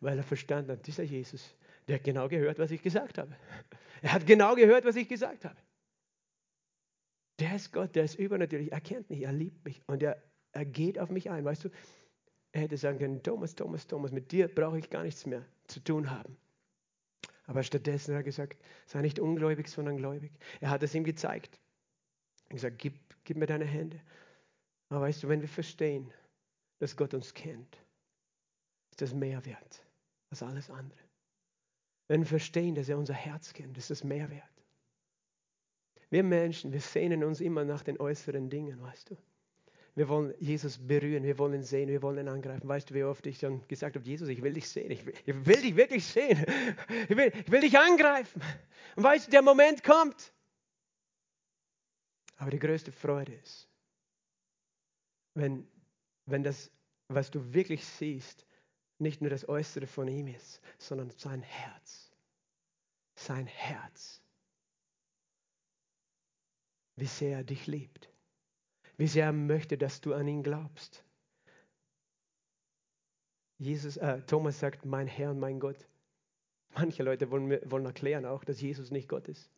Weil er verstanden hat, dieser Jesus, der hat genau gehört, was ich gesagt habe. Er hat genau gehört, was ich gesagt habe. Der ist Gott, der ist übernatürlich. Er kennt mich, er liebt mich und er, er geht auf mich ein. Weißt du, er hätte sagen können, Thomas, Thomas, Thomas, mit dir brauche ich gar nichts mehr zu tun haben. Aber stattdessen hat er gesagt, sei nicht ungläubig, sondern gläubig. Er hat es ihm gezeigt. Er hat gesagt, gib, gib mir deine Hände. Aber weißt du, wenn wir verstehen, dass Gott uns kennt, ist das mehr wert als alles andere. Wenn wir verstehen, dass er unser Herz kennt, ist das mehr wert. Wir Menschen, wir sehnen uns immer nach den äußeren Dingen, weißt du. Wir wollen Jesus berühren, wir wollen ihn sehen, wir wollen ihn angreifen. Weißt du, wie oft ich schon gesagt habe, Jesus, ich will dich sehen, ich will, ich will dich wirklich sehen, ich will, ich will dich angreifen. Und weißt du, der Moment kommt. Aber die größte Freude ist, wenn, wenn das, was du wirklich siehst, nicht nur das Äußere von ihm ist, sondern sein Herz. Sein Herz. Wie sehr er dich liebt. Wie sehr er möchte, dass du an ihn glaubst. Jesus, äh, Thomas sagt, mein Herr und mein Gott. Manche Leute wollen, wollen erklären auch, dass Jesus nicht Gott ist.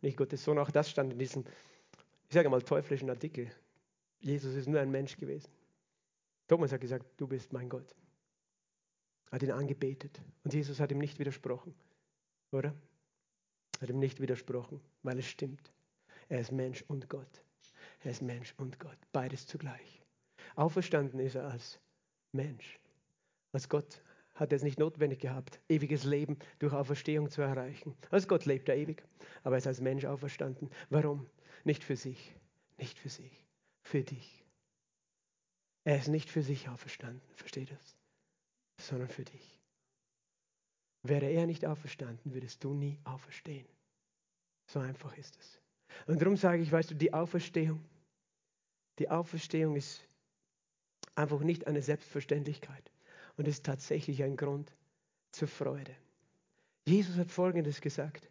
Nicht Gottes Sohn. Auch das stand in diesem, ich sage mal, teuflischen Artikel. Jesus ist nur ein Mensch gewesen. Thomas hat gesagt, du bist mein Gott. Hat ihn angebetet. Und Jesus hat ihm nicht widersprochen. Oder? Hat ihm nicht widersprochen, weil es stimmt. Er ist Mensch und Gott. Er ist Mensch und Gott. Beides zugleich. Auferstanden ist er als Mensch. Als Gott hat er es nicht notwendig gehabt, ewiges Leben durch Auferstehung zu erreichen. Als Gott lebt er ewig, aber er ist als Mensch auferstanden. Warum? Nicht für sich, nicht für sich, für dich. Er ist nicht für sich auferstanden, versteht das? Sondern für dich. Wäre er nicht auferstanden, würdest du nie auferstehen. So einfach ist es. Und darum sage ich, weißt du, die Auferstehung, die Auferstehung ist einfach nicht eine Selbstverständlichkeit und ist tatsächlich ein Grund zur Freude. Jesus hat Folgendes gesagt.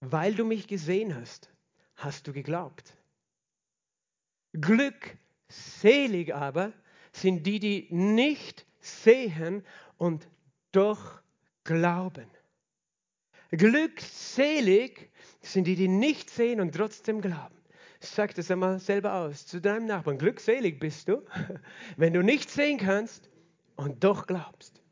Weil du mich gesehen hast, hast du geglaubt. Glückselig aber sind die, die nicht sehen und doch glauben. Glückselig sind die, die nicht sehen und trotzdem glauben. Sag das einmal selber aus zu deinem Nachbarn. Glückselig bist du, wenn du nicht sehen kannst und doch glaubst.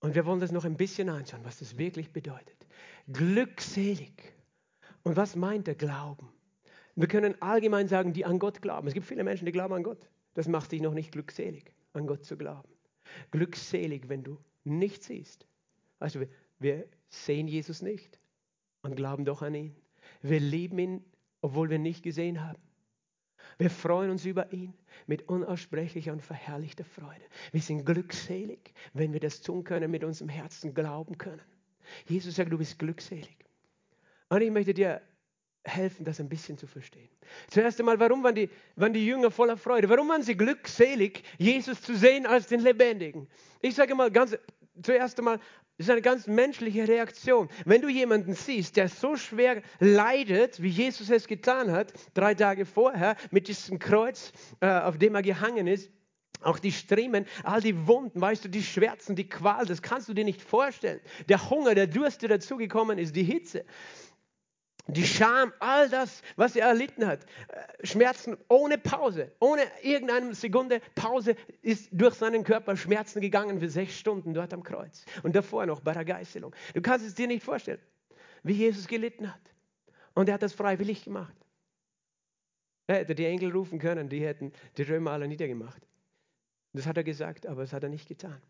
Und wir wollen das noch ein bisschen anschauen, was das wirklich bedeutet. Glückselig. Und was meint der Glauben? Wir können allgemein sagen, die an Gott glauben. Es gibt viele Menschen, die glauben an Gott. Das macht dich noch nicht glückselig, an Gott zu glauben. Glückselig, wenn du nicht siehst. Weißt du, wir sehen Jesus nicht und glauben doch an ihn. Wir lieben ihn, obwohl wir nicht gesehen haben. Wir freuen uns über ihn mit unaussprechlicher und verherrlichter Freude. Wir sind glückselig, wenn wir das tun können, mit unserem Herzen glauben können. Jesus sagt, du bist glückselig. Und ich möchte dir helfen, das ein bisschen zu verstehen. Zuerst einmal, warum waren die, waren die Jünger voller Freude? Warum waren sie glückselig, Jesus zu sehen als den Lebendigen? Ich sage mal ganz zuerst einmal, ist eine ganz menschliche Reaktion. Wenn du jemanden siehst, der so schwer leidet, wie Jesus es getan hat, drei Tage vorher mit diesem Kreuz, äh, auf dem er gehangen ist, auch die Striemen, all die Wunden, weißt du, die Schmerzen, die Qual, das kannst du dir nicht vorstellen. Der Hunger, der Durst, der dazugekommen ist, die Hitze die Scham, all das, was er erlitten hat, äh, Schmerzen ohne Pause, ohne irgendeine Sekunde Pause, ist durch seinen Körper Schmerzen gegangen für sechs Stunden dort am Kreuz. Und davor noch bei der Geißelung. Du kannst es dir nicht vorstellen, wie Jesus gelitten hat. Und er hat das freiwillig gemacht. Er hätte die Engel rufen können, die hätten die Römer alle niedergemacht. Das hat er gesagt, aber das hat er nicht getan.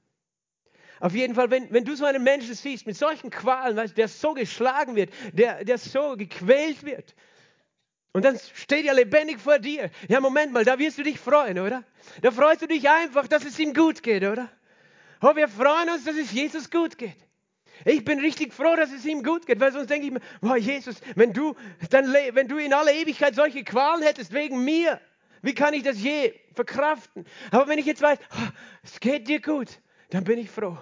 Auf jeden Fall, wenn, wenn du so einen Menschen siehst mit solchen Qualen, weißt, der so geschlagen wird, der, der so gequält wird, und dann steht er lebendig vor dir. Ja, Moment mal, da wirst du dich freuen, oder? Da freust du dich einfach, dass es ihm gut geht, oder? Oh, wir freuen uns, dass es Jesus gut geht. Ich bin richtig froh, dass es ihm gut geht, weil sonst denke ich mir, oh Jesus, wenn du, dann, wenn du in aller Ewigkeit solche Qualen hättest wegen mir, wie kann ich das je verkraften? Aber wenn ich jetzt weiß, oh, es geht dir gut, dann bin ich froh.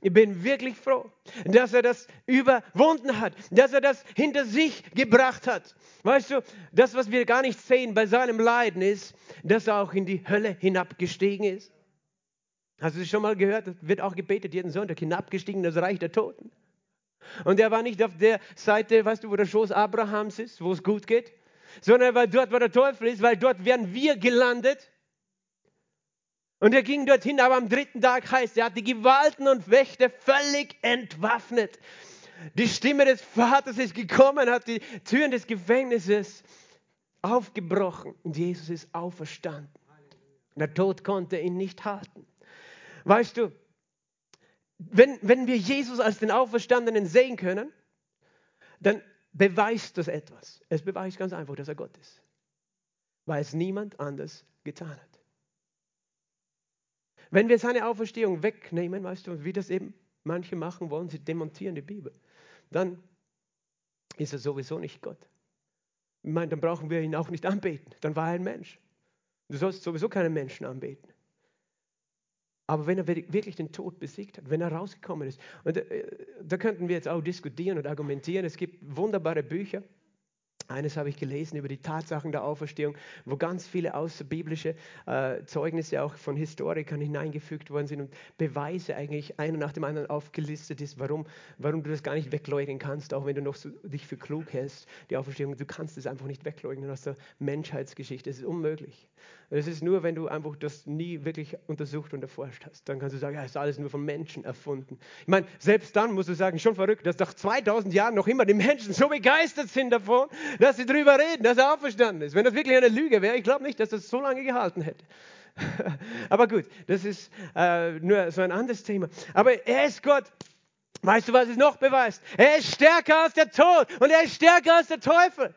Ich bin wirklich froh, dass er das überwunden hat, dass er das hinter sich gebracht hat. Weißt du, das, was wir gar nicht sehen bei seinem Leiden ist, dass er auch in die Hölle hinabgestiegen ist. Hast du das schon mal gehört? Das wird auch gebetet jeden Sonntag, hinabgestiegen in das Reich der Toten. Und er war nicht auf der Seite, weißt du, wo der Schoß Abrahams ist, wo es gut geht, sondern weil dort, wo der Teufel ist, weil dort werden wir gelandet. Und er ging dorthin, aber am dritten Tag heißt, er hat die Gewalten und Wächter völlig entwaffnet. Die Stimme des Vaters ist gekommen, hat die Türen des Gefängnisses aufgebrochen und Jesus ist auferstanden. Der Tod konnte ihn nicht halten. Weißt du, wenn, wenn wir Jesus als den Auferstandenen sehen können, dann beweist das etwas. Es beweist ganz einfach, dass er Gott ist, weil es niemand anders getan hat. Wenn wir seine Auferstehung wegnehmen, weißt du, wie das eben manche machen wollen, sie demontieren die Bibel, dann ist er sowieso nicht Gott. Ich meine, dann brauchen wir ihn auch nicht anbeten. Dann war er ein Mensch. Du sollst sowieso keinen Menschen anbeten. Aber wenn er wirklich den Tod besiegt hat, wenn er rausgekommen ist, und äh, da könnten wir jetzt auch diskutieren und argumentieren. Es gibt wunderbare Bücher eines habe ich gelesen über die Tatsachen der Auferstehung, wo ganz viele außerbiblische äh, Zeugnisse auch von Historikern hineingefügt worden sind und Beweise eigentlich einer nach dem anderen aufgelistet ist, warum, warum du das gar nicht wegleugnen kannst, auch wenn du noch so, dich für klug hältst, die Auferstehung. Du kannst es einfach nicht wegleugnen aus der Menschheitsgeschichte. Es ist unmöglich. Es ist nur, wenn du einfach das nie wirklich untersucht und erforscht hast. Dann kannst du sagen, ja, ist alles nur von Menschen erfunden. Ich meine, selbst dann musst du sagen, schon verrückt, dass nach 2000 Jahren noch immer die Menschen so begeistert sind davon, dass sie darüber reden, dass er auferstanden ist. Wenn das wirklich eine Lüge wäre, ich glaube nicht, dass das so lange gehalten hätte. Aber gut, das ist äh, nur so ein anderes Thema. Aber er ist Gott. Weißt du, was es noch beweist? Er ist stärker als der Tod und er ist stärker als der Teufel.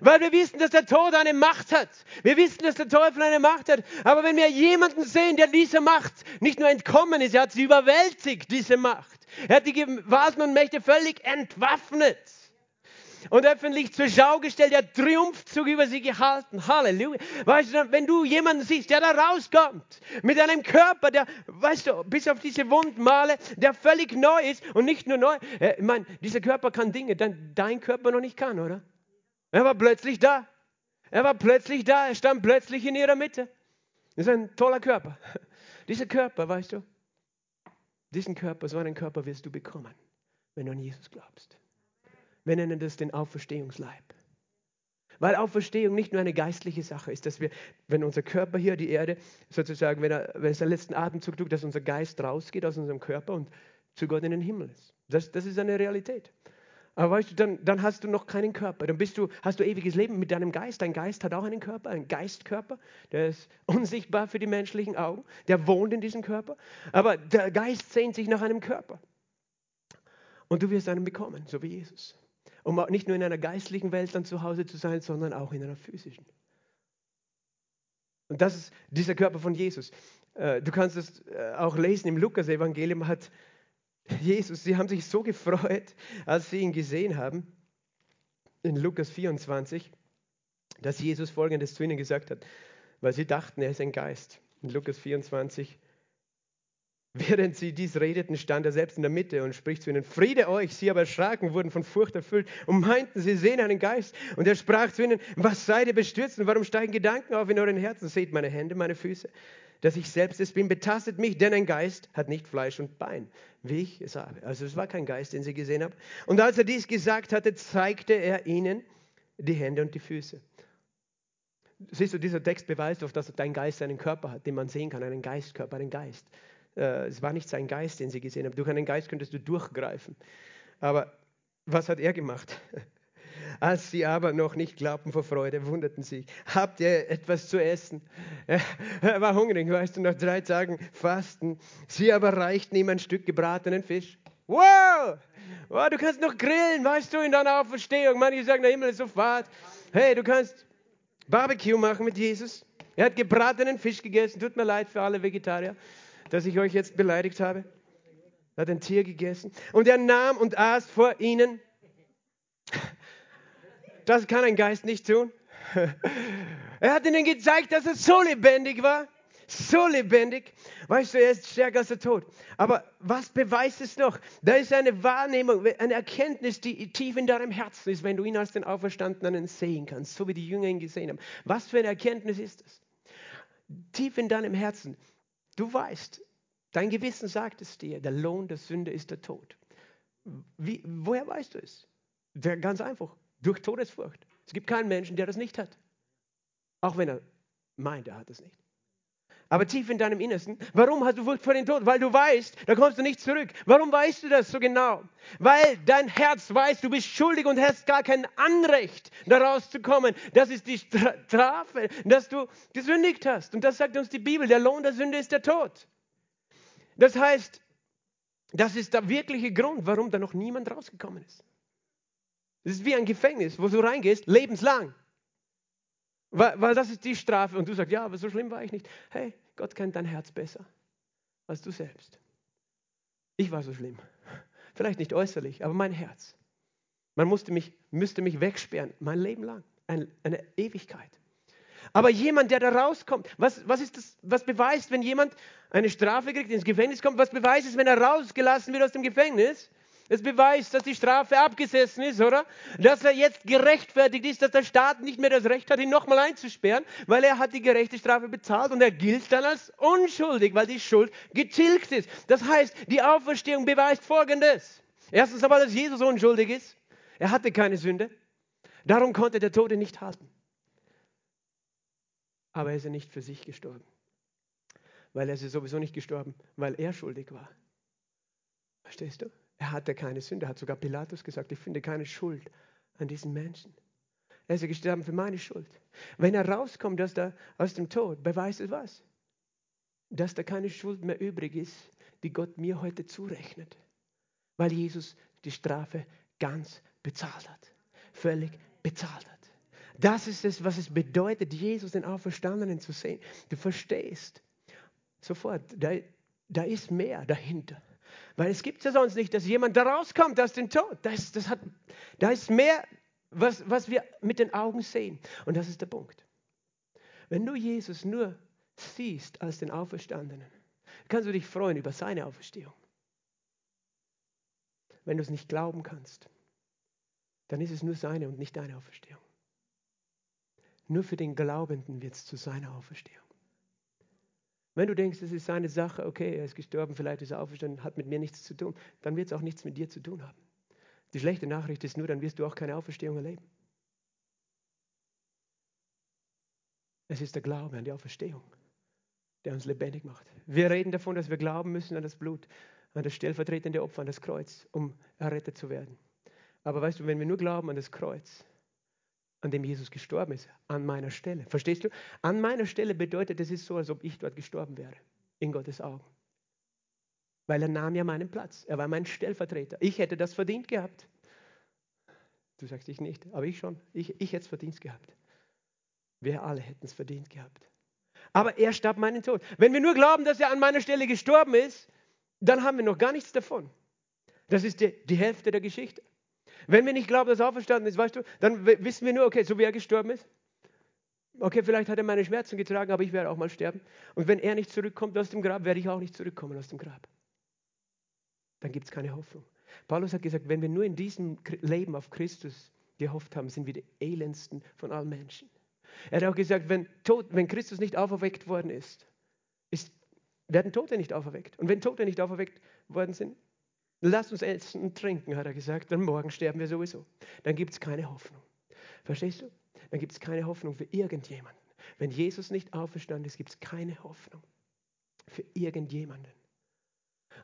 Weil wir wissen, dass der Tod eine Macht hat. Wir wissen, dass der Teufel eine Macht hat. Aber wenn wir jemanden sehen, der dieser Macht nicht nur entkommen ist, er hat sie überwältigt, diese Macht. Er hat die Gewalten und Mächte völlig entwaffnet und öffentlich zur Schau gestellt. Er hat Triumphzug über sie gehalten. Halleluja. Weißt du, wenn du jemanden siehst, der da rauskommt, mit einem Körper, der, weißt du, bis auf diese Wundmale, der völlig neu ist und nicht nur neu. Äh, ich meine, dieser Körper kann Dinge, die dein Körper noch nicht kann, oder? Er war plötzlich da. Er war plötzlich da. Er stand plötzlich in ihrer Mitte. Das ist ein toller Körper. Dieser Körper, weißt du, diesen Körper, so einen Körper wirst du bekommen, wenn du an Jesus glaubst. Wir nennen das den Auferstehungsleib. Weil Auferstehung nicht nur eine geistliche Sache ist, dass wir, wenn unser Körper hier, die Erde, sozusagen, wenn, er, wenn es der letzten Atemzug tut, dass unser Geist rausgeht aus unserem Körper und zu Gott in den Himmel ist. Das, das ist eine Realität. Aber weißt du, dann, dann hast du noch keinen Körper. Dann bist du, hast du ewiges Leben mit deinem Geist. Dein Geist hat auch einen Körper, einen Geistkörper. Der ist unsichtbar für die menschlichen Augen. Der wohnt in diesem Körper. Aber der Geist sehnt sich nach einem Körper. Und du wirst einen bekommen, so wie Jesus um nicht nur in einer geistlichen Welt dann zu Hause zu sein, sondern auch in einer physischen. Und das ist dieser Körper von Jesus. Äh, du kannst es äh, auch lesen im Lukas-Evangelium, hat Jesus, sie haben sich so gefreut, als sie ihn gesehen haben, in Lukas 24, dass Jesus Folgendes zu ihnen gesagt hat, weil sie dachten, er ist ein Geist. In Lukas 24, Während sie dies redeten, stand er selbst in der Mitte und spricht zu ihnen, Friede euch. Sie aber erschraken, wurden von Furcht erfüllt und meinten, sie sehen einen Geist. Und er sprach zu ihnen, was seid ihr bestürzt und warum steigen Gedanken auf in euren Herzen? Seht meine Hände, meine Füße, dass ich selbst es bin. Betastet mich, denn ein Geist hat nicht Fleisch und Bein, wie ich es habe. Also es war kein Geist, den sie gesehen haben. Und als er dies gesagt hatte, zeigte er ihnen die Hände und die Füße. Siehst du, dieser Text beweist oft, dass dein Geist einen Körper hat, den man sehen kann, einen Geistkörper, einen Geist. Äh, es war nicht sein Geist, den sie gesehen haben. Durch einen Geist könntest du durchgreifen. Aber was hat er gemacht? Als sie aber noch nicht glaubten vor Freude, wunderten sich. Habt ihr etwas zu essen? Er war hungrig, weißt du, nach drei Tagen Fasten. Sie aber reichten ihm ein Stück gebratenen Fisch. Wow! wow! Du kannst noch grillen, weißt du, in deiner Auferstehung. Manche sagen, der Himmel ist so fad. Hey, du kannst Barbecue machen mit Jesus. Er hat gebratenen Fisch gegessen. Tut mir leid für alle Vegetarier dass ich euch jetzt beleidigt habe? Er hat ein Tier gegessen und er nahm und aß vor ihnen. Das kann ein Geist nicht tun. Er hat ihnen gezeigt, dass er so lebendig war. So lebendig. Weißt du, er ist stärker als der Tod. Aber was beweist es noch? Da ist eine Wahrnehmung, eine Erkenntnis, die tief in deinem Herzen ist, wenn du ihn als den Auferstandenen sehen kannst, so wie die Jünger ihn gesehen haben. Was für eine Erkenntnis ist das? Tief in deinem Herzen. Du weißt, dein Gewissen sagt es dir, der Lohn der Sünde ist der Tod. Wie, woher weißt du es? Ganz einfach, durch Todesfurcht. Es gibt keinen Menschen, der das nicht hat. Auch wenn er meint, er hat es nicht. aber tief in deinem Innersten. Warum hast du Furcht vor dem Tod? Weil du weißt, da kommst du nicht zurück. Warum weißt du das so genau? Weil dein Herz weiß, du bist schuldig und hast gar kein Anrecht, da rauszukommen. Das ist die Strafe, dass du gesündigt hast. Und das sagt uns die Bibel. Der Lohn der Sünde ist der Tod. Das heißt, das ist der wirkliche Grund, warum da noch niemand rausgekommen ist. Es ist wie ein Gefängnis, wo du reingehst, lebenslang. Weil, weil das ist die Strafe. Und du sagst, ja, aber so schlimm war ich nicht. Hey, Gott kennt dein Herz besser als du selbst. Ich war so schlimm. Vielleicht nicht äußerlich, aber mein Herz. Man musste mich, müsste mich wegsperren, mein Leben lang, eine, eine Ewigkeit. Aber jemand, der da rauskommt, was, was, ist das, was beweist, wenn jemand eine Strafe kriegt, ins Gefängnis kommt, was beweist es, wenn er rausgelassen wird aus dem Gefängnis? Es beweist, dass die Strafe abgesessen ist, oder? Dass er jetzt gerechtfertigt ist, dass der Staat nicht mehr das Recht hat, ihn nochmal einzusperren, weil er hat die gerechte Strafe bezahlt und er gilt dann als unschuldig, weil die Schuld getilgt ist. Das heißt, die Auferstehung beweist Folgendes. Erstens aber, dass Jesus unschuldig ist. Er hatte keine Sünde. Darum konnte der Tote nicht halten. Aber er ist ja nicht für sich gestorben. Weil er ist sowieso nicht gestorben, weil er schuldig war. Verstehst du? Er hatte keine Sünde, hat sogar Pilatus gesagt, ich finde keine Schuld an diesen Menschen. Er ist gestorben für meine Schuld. Wenn er rauskommt aus, der, aus dem Tod, beweist es was? Dass da keine Schuld mehr übrig ist, die Gott mir heute zurechnet. Weil Jesus die Strafe ganz bezahlt hat. Völlig bezahlt hat. Das ist es, was es bedeutet, Jesus den Auferstandenen zu sehen. Du verstehst sofort, da, da ist mehr dahinter. Weil es gibt ja sonst nicht, dass jemand da rauskommt aus dem Tod. Das, das hat, da ist mehr, was, was wir mit den Augen sehen. Und das ist der Punkt. Wenn du Jesus nur siehst als den Auferstandenen, kannst du dich freuen über seine Auferstehung. Wenn du es nicht glauben kannst, dann ist es nur seine und nicht deine Auferstehung. Nur für den Glaubenden wird es zu seiner Auferstehung. Wenn du denkst, es ist seine Sache, okay, er ist gestorben, vielleicht ist er auferstanden, hat mit mir nichts zu tun, dann wird es auch nichts mit dir zu tun haben. Die schlechte Nachricht ist nur, dann wirst du auch keine Auferstehung erleben. Es ist der Glaube an die Auferstehung, der uns lebendig macht. Wir reden davon, dass wir glauben müssen an das Blut, an das stellvertretende Opfer, an das Kreuz, um errettet zu werden. Aber weißt du, wenn wir nur glauben an das Kreuz, an dem Jesus gestorben ist, an meiner Stelle. Verstehst du? An meiner Stelle bedeutet, es ist so, als ob ich dort gestorben wäre, in Gottes Augen. Weil er nahm ja meinen Platz. Er war mein Stellvertreter. Ich hätte das verdient gehabt. Du sagst ich nicht, aber ich schon. Ich, ich hätte es verdient gehabt. Wir alle hätten es verdient gehabt. Aber er starb meinen Tod. Wenn wir nur glauben, dass er an meiner Stelle gestorben ist, dann haben wir noch gar nichts davon. Das ist die, die Hälfte der Geschichte. Wenn wir nicht glauben, dass er auferstanden ist, weißt du, dann wissen wir nur, okay, so wie er gestorben ist. Okay, vielleicht hat er meine Schmerzen getragen, aber ich werde auch mal sterben. Und wenn er nicht zurückkommt aus dem Grab, werde ich auch nicht zurückkommen aus dem Grab. Dann gibt es keine Hoffnung. Paulus hat gesagt, wenn wir nur in diesem Leben auf Christus gehofft haben, sind wir die elendsten von allen Menschen. Er hat auch gesagt, wenn, Tod, wenn Christus nicht auferweckt worden ist, ist, werden Tote nicht auferweckt. Und wenn Tote nicht auferweckt worden sind, Lass uns essen und trinken, hat er gesagt, denn morgen sterben wir sowieso. Dann gibt es keine Hoffnung. Verstehst du? Dann gibt es keine Hoffnung für irgendjemanden. Wenn Jesus nicht auferstanden ist, gibt es keine Hoffnung für irgendjemanden.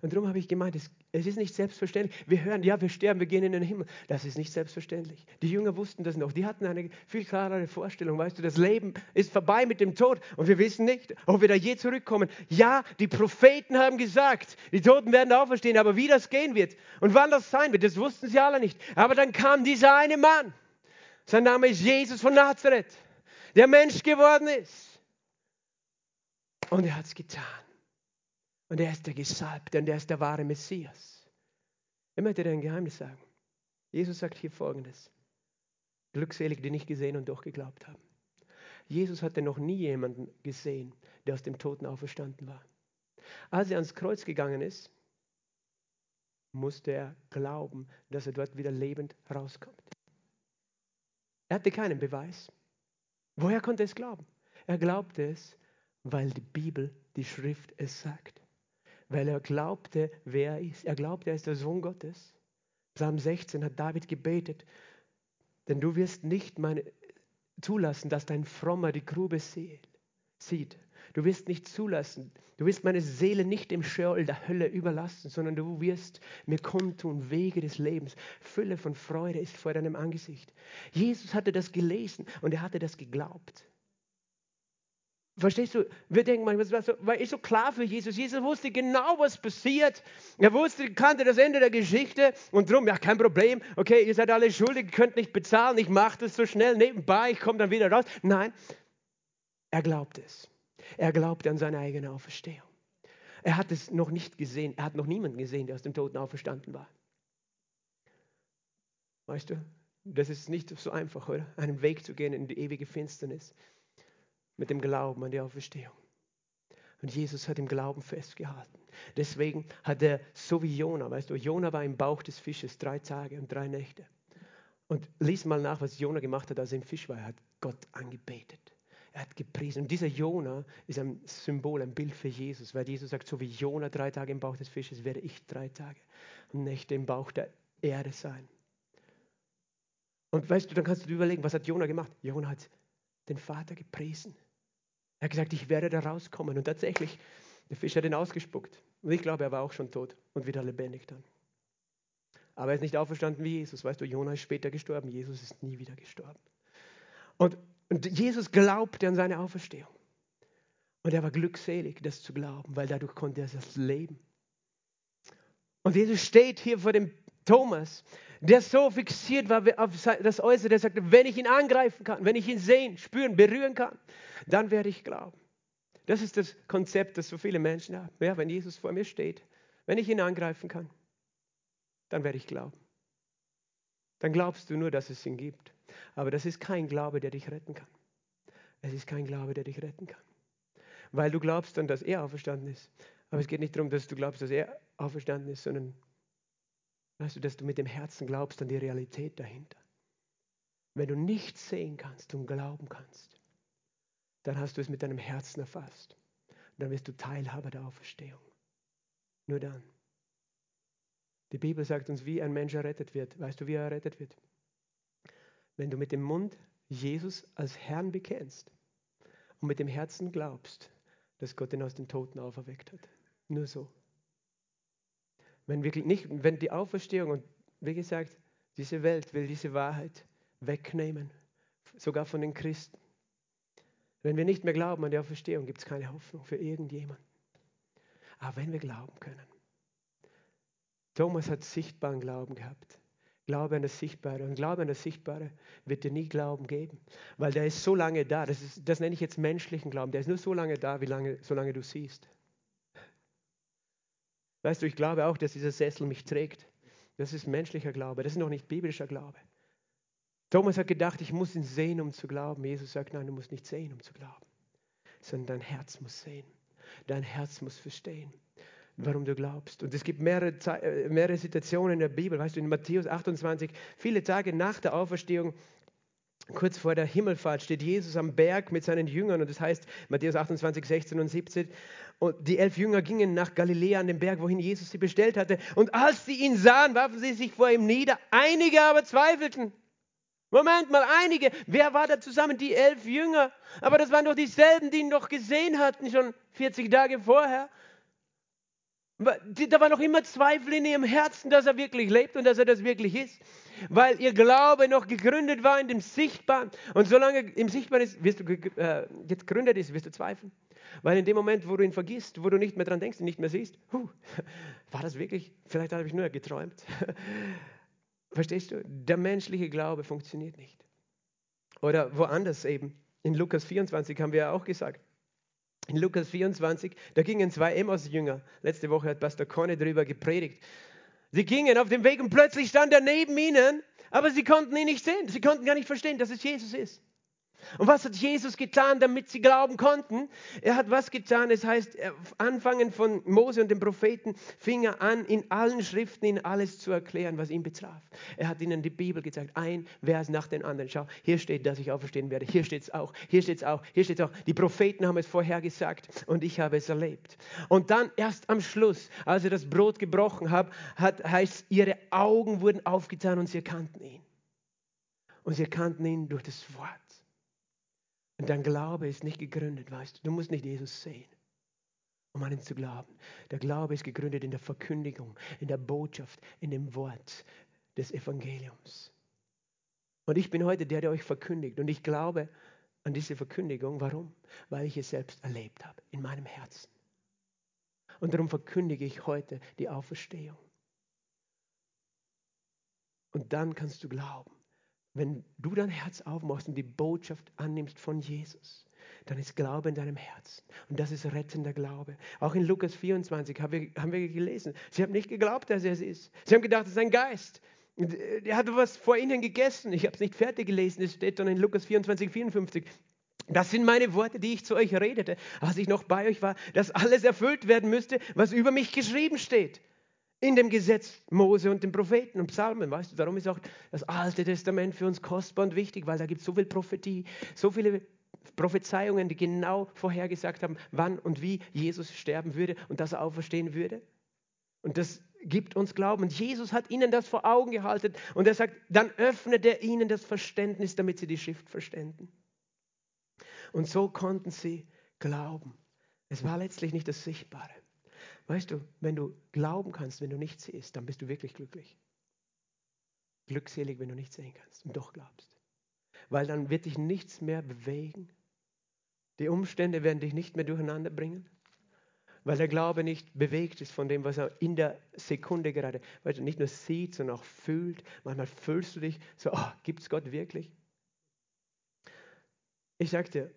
Und darum habe ich gemeint, es, es, ist nicht selbstverständlich. Wir hören, ja, wir sterben, wir gehen in den Himmel. Das ist nicht selbstverständlich. Die Jünger wussten das noch. Die hatten eine viel klarere Vorstellung. Weißt du, das Leben ist vorbei mit dem Tod und wir wissen nicht, ob wir da je zurückkommen. Ja, die Propheten haben gesagt, die Toten werden auferstehen, aber wie das gehen wird und wann das sein wird, das wussten sie alle nicht. Aber dann kam dieser eine Mann. Sein Name ist Jesus von Nazareth, der Mensch geworden ist. Und er hat es getan. Und er ist der Gesalbte und er ist der wahre Messias. Ich möchte dir ein Geheimnis sagen. Jesus sagt hier folgendes. Glückselig, die nicht gesehen und doch geglaubt haben. Jesus hatte noch nie jemanden gesehen, der aus dem Toten auferstanden war. Als er ans Kreuz gegangen ist, musste er glauben, dass er dort wieder lebend rauskommt. Er hatte keinen Beweis. Woher konnte er es glauben? Er glaubte es, weil die Bibel, die Schrift es sagt weil er glaubte, wer er ist. Er glaubte, er ist der Sohn Gottes. Psalm 16 hat David gebetet, denn du wirst nicht meine, zulassen, dass dein Frommer die Grube sieht. Du wirst nicht zulassen. Du wirst meine Seele nicht dem Scheol der Hölle überlassen, sondern du wirst mir kundtun Wege des Lebens. Fülle von Freude ist vor deinem Angesicht. Jesus hatte das gelesen und er hatte das geglaubt. Verstehst du? Wir denken manchmal, war so klar für Jesus. Jesus wusste genau, was passiert. Er wusste, kannte das Ende der Geschichte und drum, ja, kein Problem. Okay, ihr seid alle schuldig, könnt nicht bezahlen. Ich mache das so schnell nebenbei, ich komme dann wieder raus. Nein, er glaubt es. Er glaubte an seine eigene Auferstehung. Er hat es noch nicht gesehen. Er hat noch niemanden gesehen, der aus dem Toten auferstanden war. Weißt du, das ist nicht so einfach, oder? Einen Weg zu gehen in die ewige Finsternis mit dem Glauben an die Auferstehung. Und Jesus hat im Glauben festgehalten. Deswegen hat er, so wie Jona, weißt du, Jona war im Bauch des Fisches drei Tage und drei Nächte. Und lies mal nach, was Jona gemacht hat, als er im Fisch war. Er hat Gott angebetet. Er hat gepriesen. Und dieser Jona ist ein Symbol, ein Bild für Jesus, weil Jesus sagt, so wie Jona drei Tage im Bauch des Fisches, werde ich drei Tage und Nächte im Bauch der Erde sein. Und weißt du, dann kannst du dir überlegen, was hat Jona gemacht? Jona hat den Vater gepriesen. Er hat gesagt, ich werde da rauskommen. Und tatsächlich, der Fisch hat ihn ausgespuckt. Und ich glaube, er war auch schon tot und wieder lebendig dann. Aber er ist nicht auferstanden wie Jesus. Weißt du, Jonah ist später gestorben. Jesus ist nie wieder gestorben. Und, und Jesus glaubte an seine Auferstehung. Und er war glückselig, das zu glauben, weil dadurch konnte er das leben. Und Jesus steht hier vor dem Thomas, der so fixiert war auf das Äußere, der sagte, wenn ich ihn angreifen kann, wenn ich ihn sehen, spüren, berühren kann, dann werde ich glauben. Das ist das Konzept, das so viele Menschen haben. Ja, wenn Jesus vor mir steht, wenn ich ihn angreifen kann, dann werde ich glauben. Dann glaubst du nur, dass es ihn gibt. Aber das ist kein Glaube, der dich retten kann. Es ist kein Glaube, der dich retten kann. Weil du glaubst dann, dass er auferstanden ist. Aber es geht nicht darum, dass du glaubst, dass er auferstanden ist, sondern weißt du, dass du mit dem Herzen glaubst an die Realität dahinter. Wenn du nicht sehen kannst und glauben kannst, dann hast du es mit deinem Herzen erfasst. Und dann wirst du Teilhaber der Auferstehung. Nur dann. Die Bibel sagt uns, wie ein Mensch errettet wird. Weißt du, wie er errettet wird? Wenn du mit dem Mund Jesus als Herrn bekennst und mit dem Herzen glaubst, dass Gott ihn aus den Toten auferweckt hat. Nur so. Wenn, wirklich nicht, wenn die Auferstehung und wie gesagt, diese Welt will diese Wahrheit wegnehmen, sogar von den Christen. Wenn wir nicht mehr glauben an die Auferstehung, gibt es keine Hoffnung für irgendjemanden. Aber wenn wir glauben können. Thomas hat sichtbaren Glauben gehabt. Glaube an das Sichtbare. Und Glaube an das Sichtbare wird dir nie Glauben geben. Weil der ist so lange da. Das, ist, das nenne ich jetzt menschlichen Glauben. Der ist nur so lange da, wie lange, solange du siehst. Weißt du, ich glaube auch, dass dieser Sessel mich trägt. Das ist menschlicher Glaube. Das ist noch nicht biblischer Glaube. Thomas hat gedacht, ich muss ihn sehen, um zu glauben. Jesus sagt, nein, du musst nicht sehen, um zu glauben, sondern dein Herz muss sehen. Dein Herz muss verstehen, warum du glaubst. Und es gibt mehrere, äh, mehrere Situationen in der Bibel. Weißt du, in Matthäus 28, viele Tage nach der Auferstehung, kurz vor der Himmelfahrt, steht Jesus am Berg mit seinen Jüngern. Und das heißt, Matthäus 28, 16 und 17, und die elf Jünger gingen nach Galiläa an den Berg, wohin Jesus sie bestellt hatte. Und als sie ihn sahen, warfen sie sich vor ihm nieder. Einige aber zweifelten. Moment mal, einige. Wer war da zusammen? Die elf Jünger. Aber das waren doch dieselben, die ihn doch gesehen hatten, schon 40 Tage vorher. Da war noch immer Zweifel in ihrem Herzen, dass er wirklich lebt und dass er das wirklich ist. Weil ihr Glaube noch gegründet war in dem Sichtbaren. Und solange im Sichtbaren ist, wirst du äh, jetzt gegründet ist, wirst du zweifeln. Weil in dem Moment, wo du ihn vergisst, wo du nicht mehr dran denkst und nicht mehr siehst, huh, war das wirklich? Vielleicht habe ich nur geträumt. Verstehst du? Der menschliche Glaube funktioniert nicht. Oder woanders eben. In Lukas 24 haben wir ja auch gesagt. In Lukas 24, da gingen zwei Emmaus-Jünger. Letzte Woche hat Pastor Conny darüber gepredigt. Sie gingen auf dem Weg und plötzlich stand er neben ihnen, aber sie konnten ihn nicht sehen. Sie konnten gar nicht verstehen, dass es Jesus ist. Und was hat Jesus getan, damit sie glauben konnten? Er hat was getan? Es heißt, anfangen von Mose und den Propheten fing er an, in allen Schriften ihnen alles zu erklären, was ihn betraf. Er hat ihnen die Bibel gezeigt, ein Vers nach dem anderen. Schau, hier steht, dass ich auferstehen werde. Hier steht es auch. Hier steht es auch. Hier steht es auch. Die Propheten haben es vorher gesagt und ich habe es erlebt. Und dann erst am Schluss, als er das Brot gebrochen hat, hat heißt, ihre Augen wurden aufgetan und sie erkannten ihn. Und sie erkannten ihn durch das Wort. Und dein Glaube ist nicht gegründet, weißt du. Du musst nicht Jesus sehen, um an ihn zu glauben. Der Glaube ist gegründet in der Verkündigung, in der Botschaft, in dem Wort des Evangeliums. Und ich bin heute der, der euch verkündigt. Und ich glaube an diese Verkündigung. Warum? Weil ich es selbst erlebt habe in meinem Herzen. Und darum verkündige ich heute die Auferstehung. Und dann kannst du glauben. Wenn du dein Herz aufmachst und die Botschaft annimmst von Jesus, dann ist Glaube in deinem Herzen. Und das ist rettender Glaube. Auch in Lukas 24 haben wir, haben wir gelesen. Sie haben nicht geglaubt, dass er es ist. Sie haben gedacht, es ist ein Geist. Er hat was vor ihnen gegessen. Ich habe es nicht fertig gelesen. Es steht dann in Lukas 24, 54. Das sind meine Worte, die ich zu euch redete, als ich noch bei euch war, dass alles erfüllt werden müsste, was über mich geschrieben steht in dem Gesetz Mose und den Propheten und Psalmen. Weißt du, darum ist auch das Alte Testament für uns kostbar und wichtig, weil da gibt es so viel Prophetie, so viele Prophezeiungen, die genau vorhergesagt haben, wann und wie Jesus sterben würde und dass er auferstehen würde. Und das gibt uns Glauben. Und Jesus hat ihnen das vor Augen gehalten und er sagt, dann öffnet er ihnen das Verständnis, damit sie die Schrift verständen. Und so konnten sie glauben. Es war letztlich nicht das Sichtbare. Weißt du, wenn du glauben kannst, wenn du nicht siehst, dann bist du wirklich glücklich. Glückselig, wenn du nicht sehen kannst und doch glaubst. Weil dann wird dich nichts mehr bewegen. Die Umstände werden dich nicht mehr durcheinander bringen. Weil der Glaube nicht bewegt ist von dem, was er in der Sekunde gerade, weil du nicht nur sieht, sondern auch fühlt. Manchmal fühlst du dich so, oh, gibt es Gott wirklich? Ich sag dir,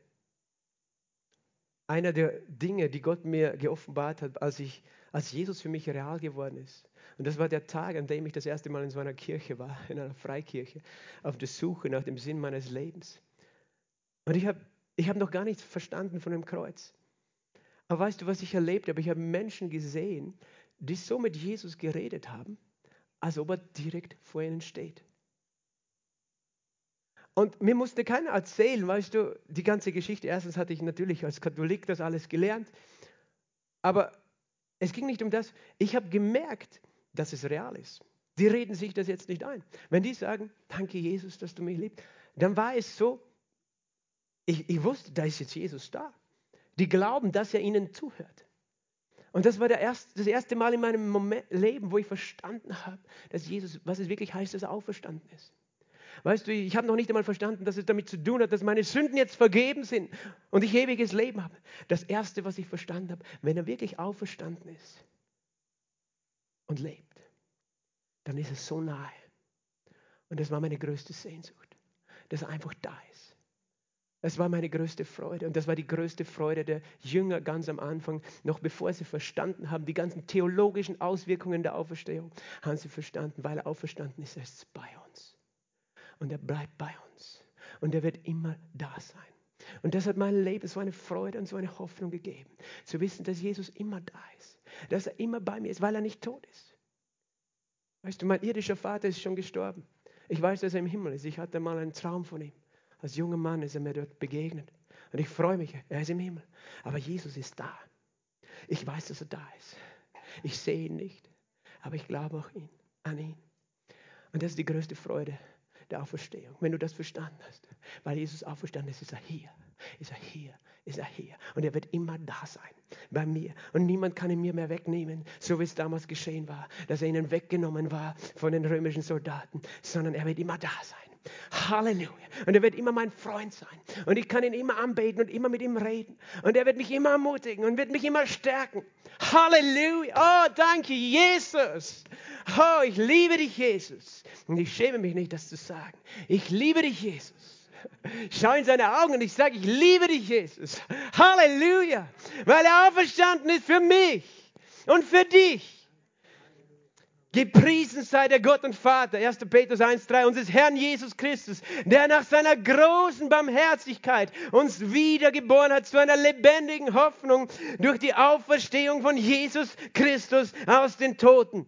einer der Dinge, die Gott mir geoffenbart hat, als, ich, als Jesus für mich real geworden ist. Und das war der Tag, an dem ich das erste Mal in so einer Kirche war, in einer Freikirche, auf der Suche nach dem Sinn meines Lebens. Und ich habe ich hab noch gar nichts verstanden von dem Kreuz. Aber weißt du, was ich erlebt habe? Ich habe Menschen gesehen, die so mit Jesus geredet haben, als ob er direkt vor ihnen steht. Und mir musste keiner erzählen, weißt du, die ganze Geschichte. Erstens hatte ich natürlich als Katholik das alles gelernt. Aber es ging nicht um das. Ich habe gemerkt, dass es real ist. Die reden sich das jetzt nicht ein. Wenn die sagen, danke Jesus, dass du mich liebst, dann war es so, ich, ich wusste, da ist jetzt Jesus da. Die glauben, dass er ihnen zuhört. Und das war erste, das erste Mal in meinem Moment, Leben, wo ich verstanden habe, dass Jesus, was es wirklich heißt, dass er auferstanden ist. Weißt du, ich habe noch nicht einmal verstanden, dass es damit zu tun hat, dass meine Sünden jetzt vergeben sind und ich ewiges Leben habe. Das Erste, was ich verstanden habe, wenn er wirklich auferstanden ist und lebt, dann ist es so nahe. Und das war meine größte Sehnsucht, dass er einfach da ist. Das war meine größte Freude und das war die größte Freude der Jünger ganz am Anfang, noch bevor sie verstanden haben, die ganzen theologischen Auswirkungen der Auferstehung, haben sie verstanden, weil er auferstanden ist, er ist bei uns und er bleibt bei uns. Und er wird immer da sein. Und das hat mein Leben so eine Freude und so eine Hoffnung gegeben, zu wissen, dass Jesus immer da ist, dass er immer bei mir ist, weil er nicht tot ist. Weißt du, mein irdischer Vater ist schon gestorben. Ich weiß, dass er im Himmel ist. Ich hatte mal einen Traum von ihm. Als junger Mann ist er mir dort begegnet. Und ich freue mich, er ist im Himmel. Aber Jesus ist da. Ich weiß, dass er da ist. Ich sehe ihn nicht, aber ich glaube auch ihn, an ihn. Und das ist die größte Freude, der Auferstehung. Wenn du das verstanden hast, weil Jesus auferstanden ist, ist er hier, ist er hier, ist er hier. Und er wird immer da sein bei mir. Und niemand kann ihn mir mehr wegnehmen, so wie es damals geschehen war, dass er ihnen weggenommen war von den römischen Soldaten, sondern er wird immer da sein. Halleluja. Und er wird immer mein Freund sein. Und ich kann ihn immer anbeten und immer mit ihm reden. Und er wird mich immer ermutigen und wird mich immer stärken. Halleluja. Oh, danke, Jesus. Oh, ich liebe dich, Jesus. Und ich schäme mich nicht, das zu sagen. Ich liebe dich, Jesus. Ich schaue in seine Augen und ich sage, ich liebe dich, Jesus. Halleluja. Weil er auferstanden ist für mich und für dich. Gepriesen sei der Gott und Vater, 1. Petrus 1,3, unseres Herrn Jesus Christus, der nach seiner großen Barmherzigkeit uns wiedergeboren hat zu einer lebendigen Hoffnung durch die Auferstehung von Jesus Christus aus den Toten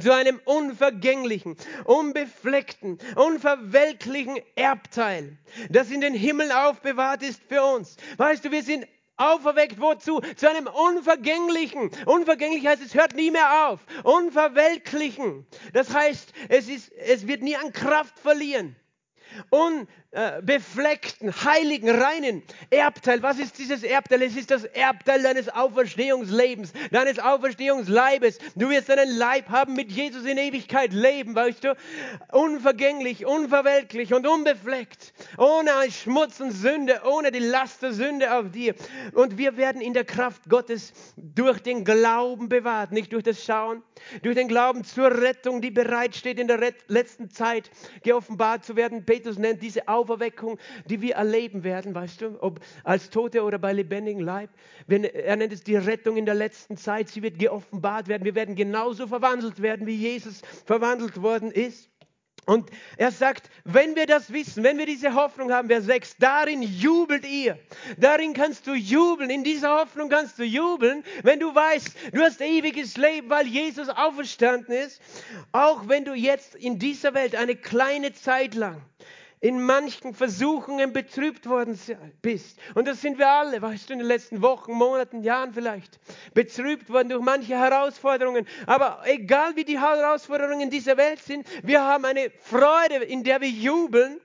zu einem unvergänglichen, unbefleckten, unverwelklichen Erbteil, das in den Himmel aufbewahrt ist für uns. Weißt du, wir sind Auferweckt wozu? Zu einem unvergänglichen. Unvergänglich heißt, es hört nie mehr auf. Unverwelklichen. Das heißt, es, ist, es wird nie an Kraft verlieren. Und äh, befleckten, heiligen, reinen Erbteil. Was ist dieses Erbteil? Es ist das Erbteil deines Auferstehungslebens, deines Auferstehungsleibes. Du wirst einen Leib haben, mit Jesus in Ewigkeit leben, weißt du? Unvergänglich, unverwelklich und unbefleckt. Ohne Schmutz und Sünde, ohne die Last der Sünde auf dir. Und wir werden in der Kraft Gottes durch den Glauben bewahrt, nicht durch das Schauen, durch den Glauben zur Rettung, die bereitsteht in der letzten Zeit geoffenbart zu werden. Petrus nennt diese Auferweckung, die wir erleben werden, weißt du, ob als Tote oder bei lebendigem Leib. Er nennt es die Rettung in der letzten Zeit. Sie wird geoffenbart werden. Wir werden genauso verwandelt werden, wie Jesus verwandelt worden ist. Und er sagt, wenn wir das wissen, wenn wir diese Hoffnung haben, Vers 6, darin jubelt ihr. Darin kannst du jubeln. In dieser Hoffnung kannst du jubeln, wenn du weißt, du hast ewiges Leben, weil Jesus auferstanden ist. Auch wenn du jetzt in dieser Welt eine kleine Zeit lang in manchen Versuchungen betrübt worden bist. Und das sind wir alle, weißt du, in den letzten Wochen, Monaten, Jahren vielleicht. Betrübt worden durch manche Herausforderungen. Aber egal wie die Herausforderungen dieser Welt sind, wir haben eine Freude, in der wir jubeln.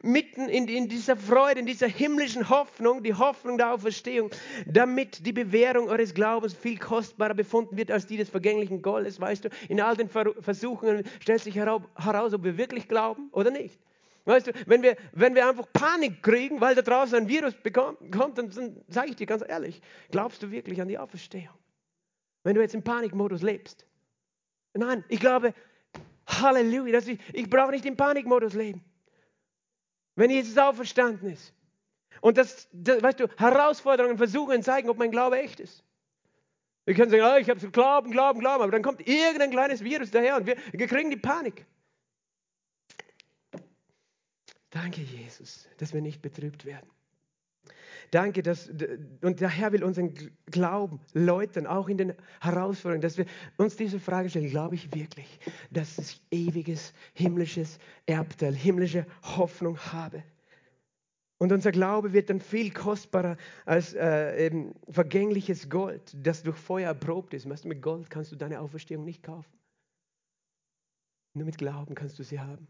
Mitten in, in dieser Freude, in dieser himmlischen Hoffnung, die Hoffnung der Auferstehung, damit die Bewährung eures Glaubens viel kostbarer befunden wird als die des vergänglichen Goldes, weißt du. In all den Versuchungen stellt sich heraus, ob wir wirklich glauben oder nicht. Weißt du, wenn wir, wenn wir einfach Panik kriegen, weil da draußen ein Virus kommt, dann, dann sage ich dir ganz ehrlich, glaubst du wirklich an die Auferstehung? Wenn du jetzt im Panikmodus lebst. Nein, ich glaube, Halleluja, dass ich, ich brauche nicht im Panikmodus leben. Wenn Jesus auferstanden ist. Und das, das, weißt du, Herausforderungen, Versuchen zeigen, ob mein Glaube echt ist. Wir können sagen, oh, ich habe so Glauben, Glauben, Glauben, aber dann kommt irgendein kleines Virus daher und wir, wir kriegen die Panik. Danke, Jesus, dass wir nicht betrübt werden. Danke, dass, und der Herr will unseren Glauben läutern, auch in den Herausforderungen, dass wir uns diese Frage stellen, glaube ich wirklich, dass ich ewiges, himmlisches Erbteil, himmlische Hoffnung habe. Und unser Glaube wird dann viel kostbarer als äh, eben vergängliches Gold, das durch Feuer erprobt ist. Weißt du, mit Gold kannst du deine Auferstehung nicht kaufen. Nur mit Glauben kannst du sie haben.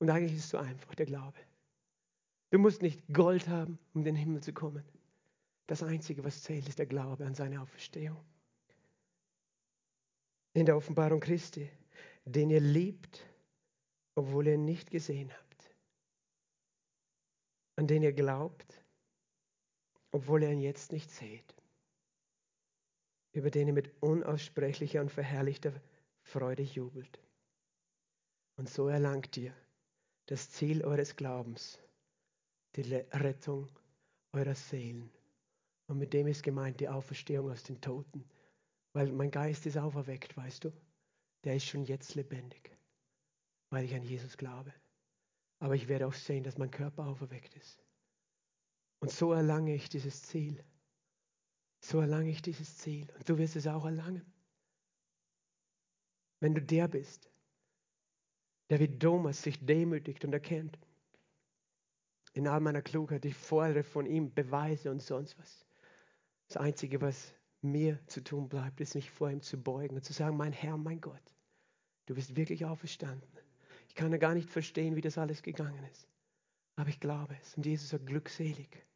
Und eigentlich ist es so einfach, der Glaube. Du musst nicht Gold haben, um in den Himmel zu kommen. Das Einzige, was zählt, ist der Glaube an seine Auferstehung. In der Offenbarung Christi, den ihr liebt, obwohl ihr ihn nicht gesehen habt. An den ihr glaubt, obwohl ihr ihn jetzt nicht seht. Über den ihr mit unaussprechlicher und verherrlichter Freude jubelt. Und so erlangt ihr das Ziel eures Glaubens, die Rettung eurer Seelen. Und mit dem ist gemeint die Auferstehung aus den Toten. Weil mein Geist ist auferweckt, weißt du? Der ist schon jetzt lebendig, weil ich an Jesus glaube. Aber ich werde auch sehen, dass mein Körper auferweckt ist. Und so erlange ich dieses Ziel. So erlange ich dieses Ziel. Und du wirst es auch erlangen. Wenn du der bist, der wie Thomas sich demütigt und erkennt. In all meiner Klugheit, ich fordere von ihm Beweise und sonst was. Das Einzige, was mir zu tun bleibt, ist mich vor ihm zu beugen und zu sagen, mein Herr, mein Gott, du bist wirklich auferstanden. Ich kann ja gar nicht verstehen, wie das alles gegangen ist. Aber ich glaube es. Und Jesus sagt, glückselig,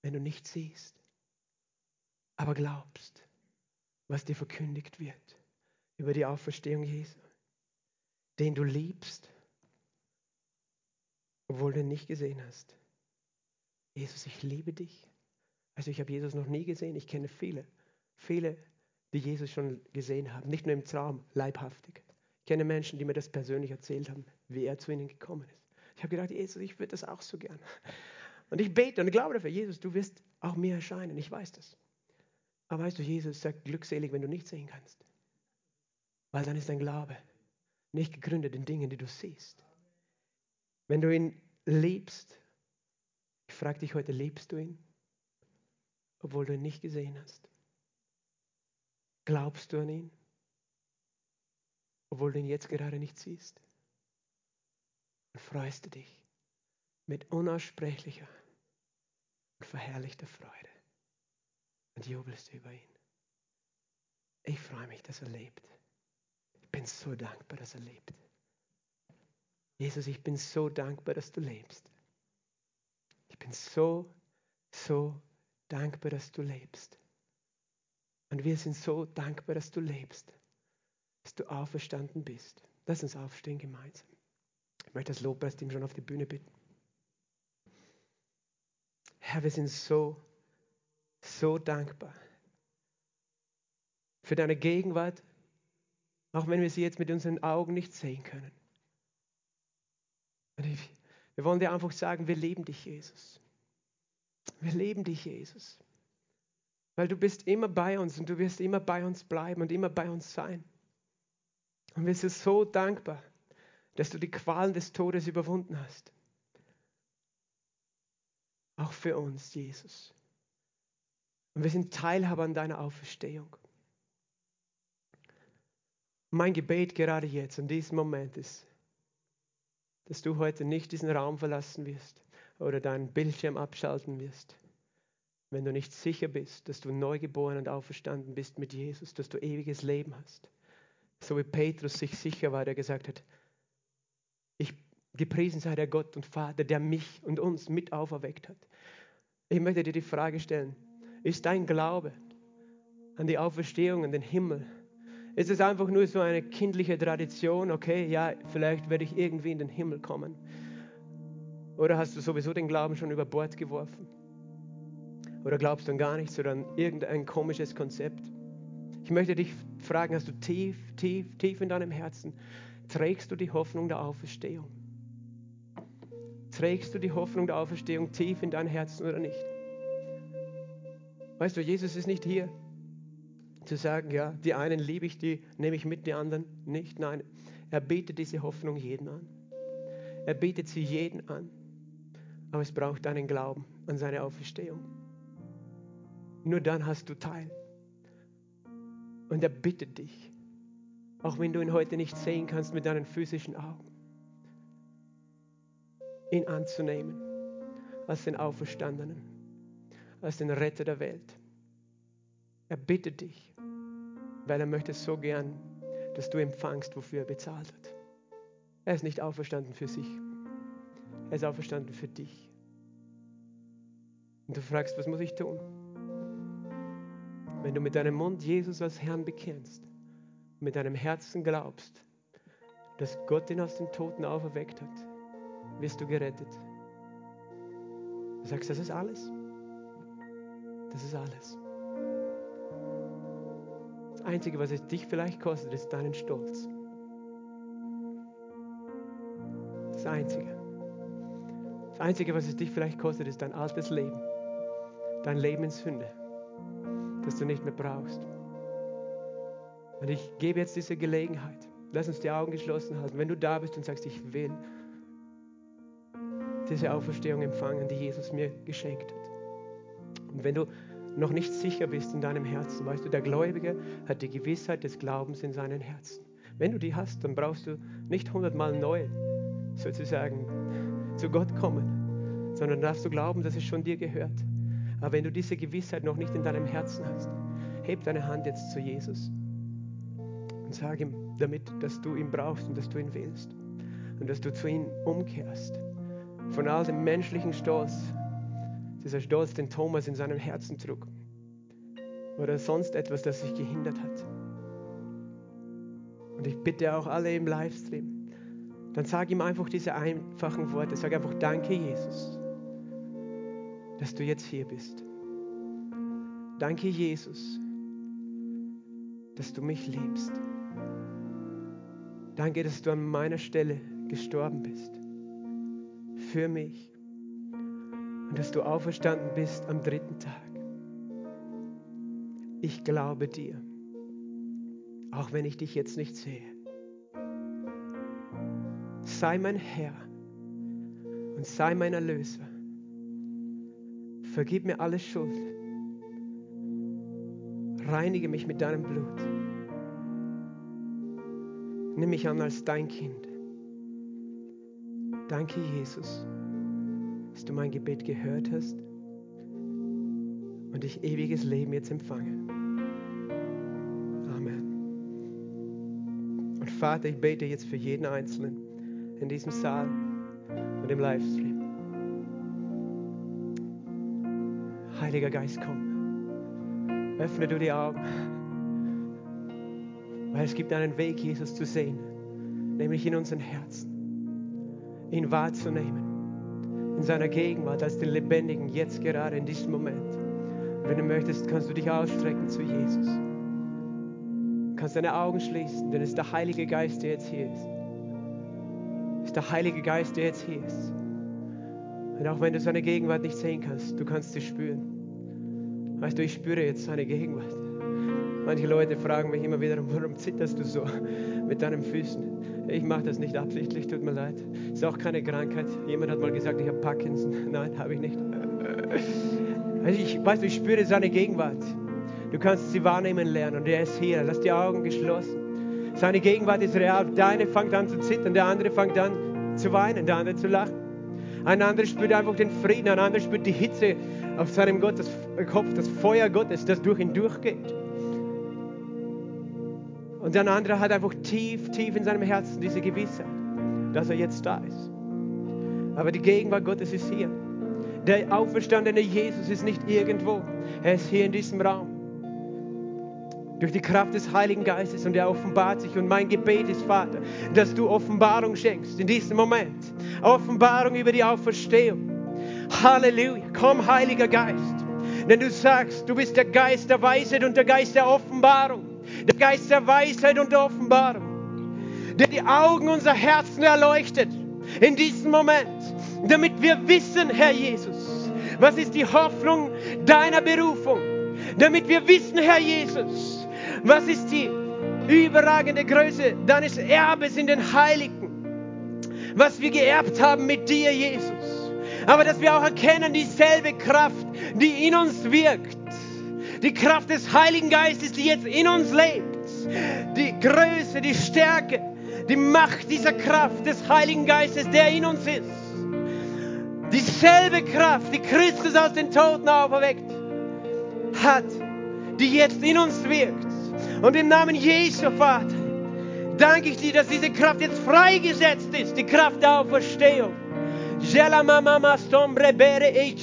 wenn du nicht siehst, aber glaubst, was dir verkündigt wird über die Auferstehung Jesu den du liebst, obwohl du ihn nicht gesehen hast. Jesus, ich liebe dich. Also ich habe Jesus noch nie gesehen. Ich kenne viele, viele, die Jesus schon gesehen haben. Nicht nur im Traum, leibhaftig. Ich kenne Menschen, die mir das persönlich erzählt haben, wie er zu ihnen gekommen ist. Ich habe gedacht, Jesus, ich würde das auch so gern. Und ich bete und glaube dafür, Jesus, du wirst auch mir erscheinen. Ich weiß das. Aber weißt du, Jesus sagt, glückselig, wenn du nicht sehen kannst. Weil dann ist dein Glaube nicht gegründet in Dingen, die du siehst. Wenn du ihn liebst, ich frage dich heute, liebst du ihn, obwohl du ihn nicht gesehen hast? Glaubst du an ihn, obwohl du ihn jetzt gerade nicht siehst? Und freust du dich mit unaussprechlicher und verherrlichter Freude und jubelst über ihn. Ich freue mich, dass er lebt bin so dankbar, dass er lebt. Jesus, ich bin so dankbar, dass du lebst. Ich bin so, so dankbar, dass du lebst. Und wir sind so dankbar, dass du lebst, dass du auferstanden bist. Lass uns aufstehen gemeinsam. Ich möchte das Lobpreisteam schon auf die Bühne bitten. Herr, wir sind so, so dankbar für deine Gegenwart, auch wenn wir sie jetzt mit unseren Augen nicht sehen können. wir wollen dir einfach sagen, wir lieben dich, Jesus. Wir lieben dich, Jesus. Weil du bist immer bei uns und du wirst immer bei uns bleiben und immer bei uns sein. Und wir sind so dankbar, dass du die Qualen des Todes überwunden hast. Auch für uns, Jesus. Und wir sind Teilhaber an deiner Auferstehung. Mein Gebet gerade jetzt, in diesem Moment ist, dass du heute nicht diesen Raum verlassen wirst oder deinen Bildschirm abschalten wirst, wenn du nicht sicher bist, dass du neugeboren und auferstanden bist mit Jesus, dass du ewiges Leben hast. So wie Petrus sich sicher war, der gesagt hat, ich gepriesen sei der Gott und Vater, der mich und uns mit auferweckt hat. Ich möchte dir die Frage stellen, ist dein Glaube an die Auferstehung, an den Himmel, ist es einfach nur so eine kindliche Tradition, okay, ja, vielleicht werde ich irgendwie in den Himmel kommen. Oder hast du sowieso den Glauben schon über Bord geworfen? Oder glaubst du an gar nichts oder an irgendein komisches Konzept? Ich möchte dich fragen, hast du tief, tief, tief in deinem Herzen, trägst du die Hoffnung der Auferstehung? Trägst du die Hoffnung der Auferstehung tief in dein Herzen oder nicht? Weißt du, Jesus ist nicht hier, zu sagen, ja, die einen liebe ich, die nehme ich mit, die anderen nicht. Nein, er bietet diese Hoffnung jeden an. Er bietet sie jeden an. Aber es braucht deinen Glauben an seine Auferstehung. Nur dann hast du Teil. Und er bittet dich, auch wenn du ihn heute nicht sehen kannst mit deinen physischen Augen, ihn anzunehmen als den Auferstandenen, als den Retter der Welt. Er bittet dich, weil er möchte so gern, dass du empfangst, wofür er bezahlt hat. Er ist nicht auferstanden für sich. Er ist auferstanden für dich. Und du fragst, was muss ich tun? Wenn du mit deinem Mund Jesus als Herrn bekennst, mit deinem Herzen glaubst, dass Gott ihn aus den Toten auferweckt hat, wirst du gerettet. Du sagst, das ist alles. Das ist alles. Das Einzige, was es dich vielleicht kostet, ist deinen Stolz. Das Einzige. Das Einzige, was es dich vielleicht kostet, ist dein altes Leben. Dein Leben in Sünde das du nicht mehr brauchst. Und ich gebe jetzt diese Gelegenheit. Lass uns die Augen geschlossen halten. Wenn du da bist und sagst, ich will diese Auferstehung empfangen, die Jesus mir geschenkt hat. Und wenn du noch nicht sicher bist in deinem Herzen, weißt du, der Gläubige hat die Gewissheit des Glaubens in seinem Herzen. Wenn du die hast, dann brauchst du nicht hundertmal neu sozusagen zu Gott kommen, sondern darfst du glauben, dass es schon dir gehört. Aber wenn du diese Gewissheit noch nicht in deinem Herzen hast, heb deine Hand jetzt zu Jesus und sag ihm damit, dass du ihn brauchst und dass du ihn willst und dass du zu ihm umkehrst. Von all dem menschlichen Stolz, dieser Stolz, den Thomas in seinem Herzen trug oder sonst etwas, das sich gehindert hat. Und ich bitte auch alle im Livestream, dann sag ihm einfach diese einfachen Worte. Sag einfach Danke, Jesus dass du jetzt hier bist. Danke, Jesus, dass du mich liebst. Danke, dass du an meiner Stelle gestorben bist. Für mich. Und dass du auferstanden bist am dritten Tag. Ich glaube dir, auch wenn ich dich jetzt nicht sehe. Sei mein Herr und sei mein Erlöser. Vergib mir alle Schuld. Reinige mich mit deinem Blut. Nimm mich an als dein Kind. Danke, Jesus, dass du mein Gebet gehört hast und ich ewiges Leben jetzt empfange. Amen. Und Vater, ich bete jetzt für jeden Einzelnen. in diesem Saal und im Livestream. Heiliger Geist, komm. Öffne du die Augen. Weil es gibt einen Weg, Jesus zu sehen, nämlich in unseren Herzen. Ihn wahrzunehmen. In seiner Gegenwart als den Lebendigen, jetzt gerade in diesem Moment. Wenn du möchtest, kannst du dich ausstrecken zu Jesus. Du kannst deine Augen schließen, denn es ist der Heilige Geist, der jetzt hier ist. Es ist der Heilige Geist, der jetzt hier ist. Und auch wenn du seine Gegenwart nicht sehen kannst, du kannst sie spüren. Weißt du, ich spüre jetzt seine Gegenwart. Manche Leute fragen mich immer wieder, warum zitterst du so mit deinen Füßen? Ich mache das nicht absichtlich, tut mir leid. Ist auch keine Krankheit. Jemand hat mal gesagt, ich habe Parkinson. Nein, habe ich nicht. Also ich, weißt du, ich spüre seine Gegenwart. Du kannst sie wahrnehmen lernen und er ist hier. Lass die Augen geschlossen. Seine Gegenwart ist real. Deine fängt an zu zittern, der andere fängt an zu weinen, der andere zu lachen. Ein anderer spürt einfach den Frieden, ein anderer spürt die Hitze auf seinem Gott, das Kopf, das Feuer Gottes, das durch ihn durchgeht. Und der andere hat einfach tief, tief in seinem Herzen diese Gewissheit, dass er jetzt da ist. Aber die Gegenwart Gottes ist hier. Der auferstandene Jesus ist nicht irgendwo. Er ist hier in diesem Raum. Durch die Kraft des Heiligen Geistes und er offenbart sich. Und mein Gebet ist, Vater, dass du Offenbarung schenkst in diesem Moment. Offenbarung über die Auferstehung. Halleluja. Komm, Heiliger Geist. Denn du sagst, du bist der Geist der Weisheit und der Geist der Offenbarung der Geist der Weisheit und der Offenbarung, der die Augen unserer Herzen erleuchtet in diesem Moment, damit wir wissen, Herr Jesus, was ist die Hoffnung deiner Berufung, damit wir wissen, Herr Jesus, was ist die überragende Größe deines Erbes in den Heiligen, was wir geerbt haben mit dir, Jesus. Aber dass wir auch erkennen, dieselbe Kraft, die in uns wirkt, die Kraft des Heiligen Geistes, die jetzt in uns lebt, die Größe, die Stärke, die Macht dieser Kraft des Heiligen Geistes, der in uns ist. Dieselbe Kraft, die Christus aus den Toten auferweckt hat, die jetzt in uns wirkt. Und im Namen Jesu, Vater, danke ich dir, dass diese Kraft jetzt freigesetzt ist, die Kraft der Auferstehung. Jela mama stombre bere e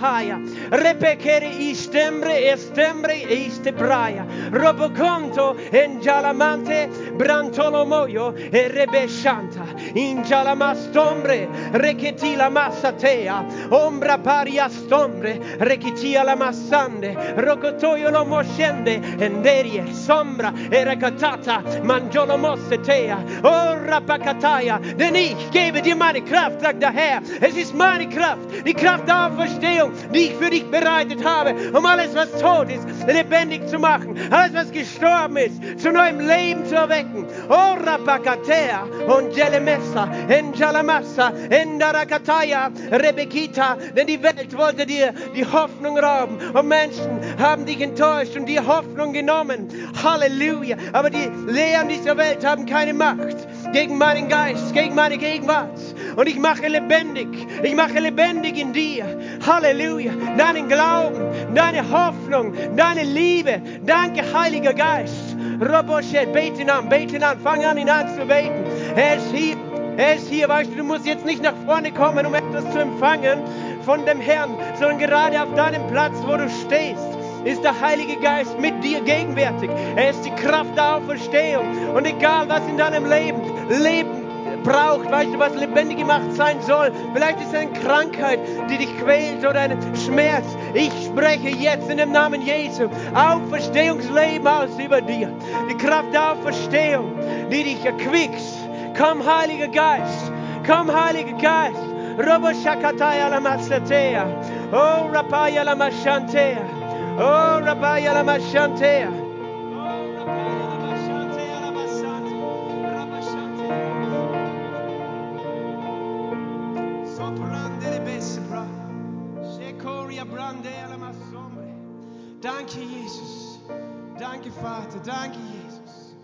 haya. Repekere istembre estembre iste braya. Roboconto en jalamante brantolomoyo e. In jalamastombre reketi la massatea. Ombra paria stombre rekitia la massande. Rocotoio lo moschende enderie sombra e recatata mangiolo mossetea. Ora pacataya. Denn ich gebe dir meine Kraft, sagt der Herr. Es ist meine Kraft, die Kraft der Auferstehung, die ich für dich bereitet habe, um alles, was tot ist, lebendig zu machen. Alles, was gestorben ist, zu neuem Leben zu erwecken. Oh, Rapakatea und Jelemessa, Enjalamassa, Endarakataya, Rebekita, denn die Welt wollte dir die Hoffnung rauben und Menschen haben dich enttäuscht und die Hoffnung genommen. Halleluja. Aber die Lehren dieser Welt haben keine Macht gegen meinen Geist, gegen meine Gegenwart. Und ich mache lebendig, ich mache lebendig in dir. Halleluja. Deinen Glauben, deine Hoffnung, deine Liebe. Danke, Heiliger Geist. Roboshet, bete ihn an, bete ihn an, fang an, ihn anzubeten. Ist hier, er ist hier, weißt du, du musst jetzt nicht nach vorne kommen, um etwas zu empfangen von dem Herrn, sondern gerade auf deinem Platz, wo du stehst ist der Heilige Geist mit dir gegenwärtig. Er ist die Kraft der Auferstehung. Und egal was in deinem Leben, Leben braucht, weißt du, was lebendig gemacht sein soll. Vielleicht ist es eine Krankheit, die dich quält oder ein Schmerz. Ich spreche jetzt in dem Namen Jesu Auferstehungsleben aus über dir. Die Kraft der Auferstehung, die dich erquickst. Komm, Heiliger Geist. Komm, Heiliger Geist. Robo Shakataya la Masatea. Oh, Rapaya la Mashantea. Oh, Rabaya la Mashantea. Danke, Jesus. Danke, Vater. Danke, Jesus.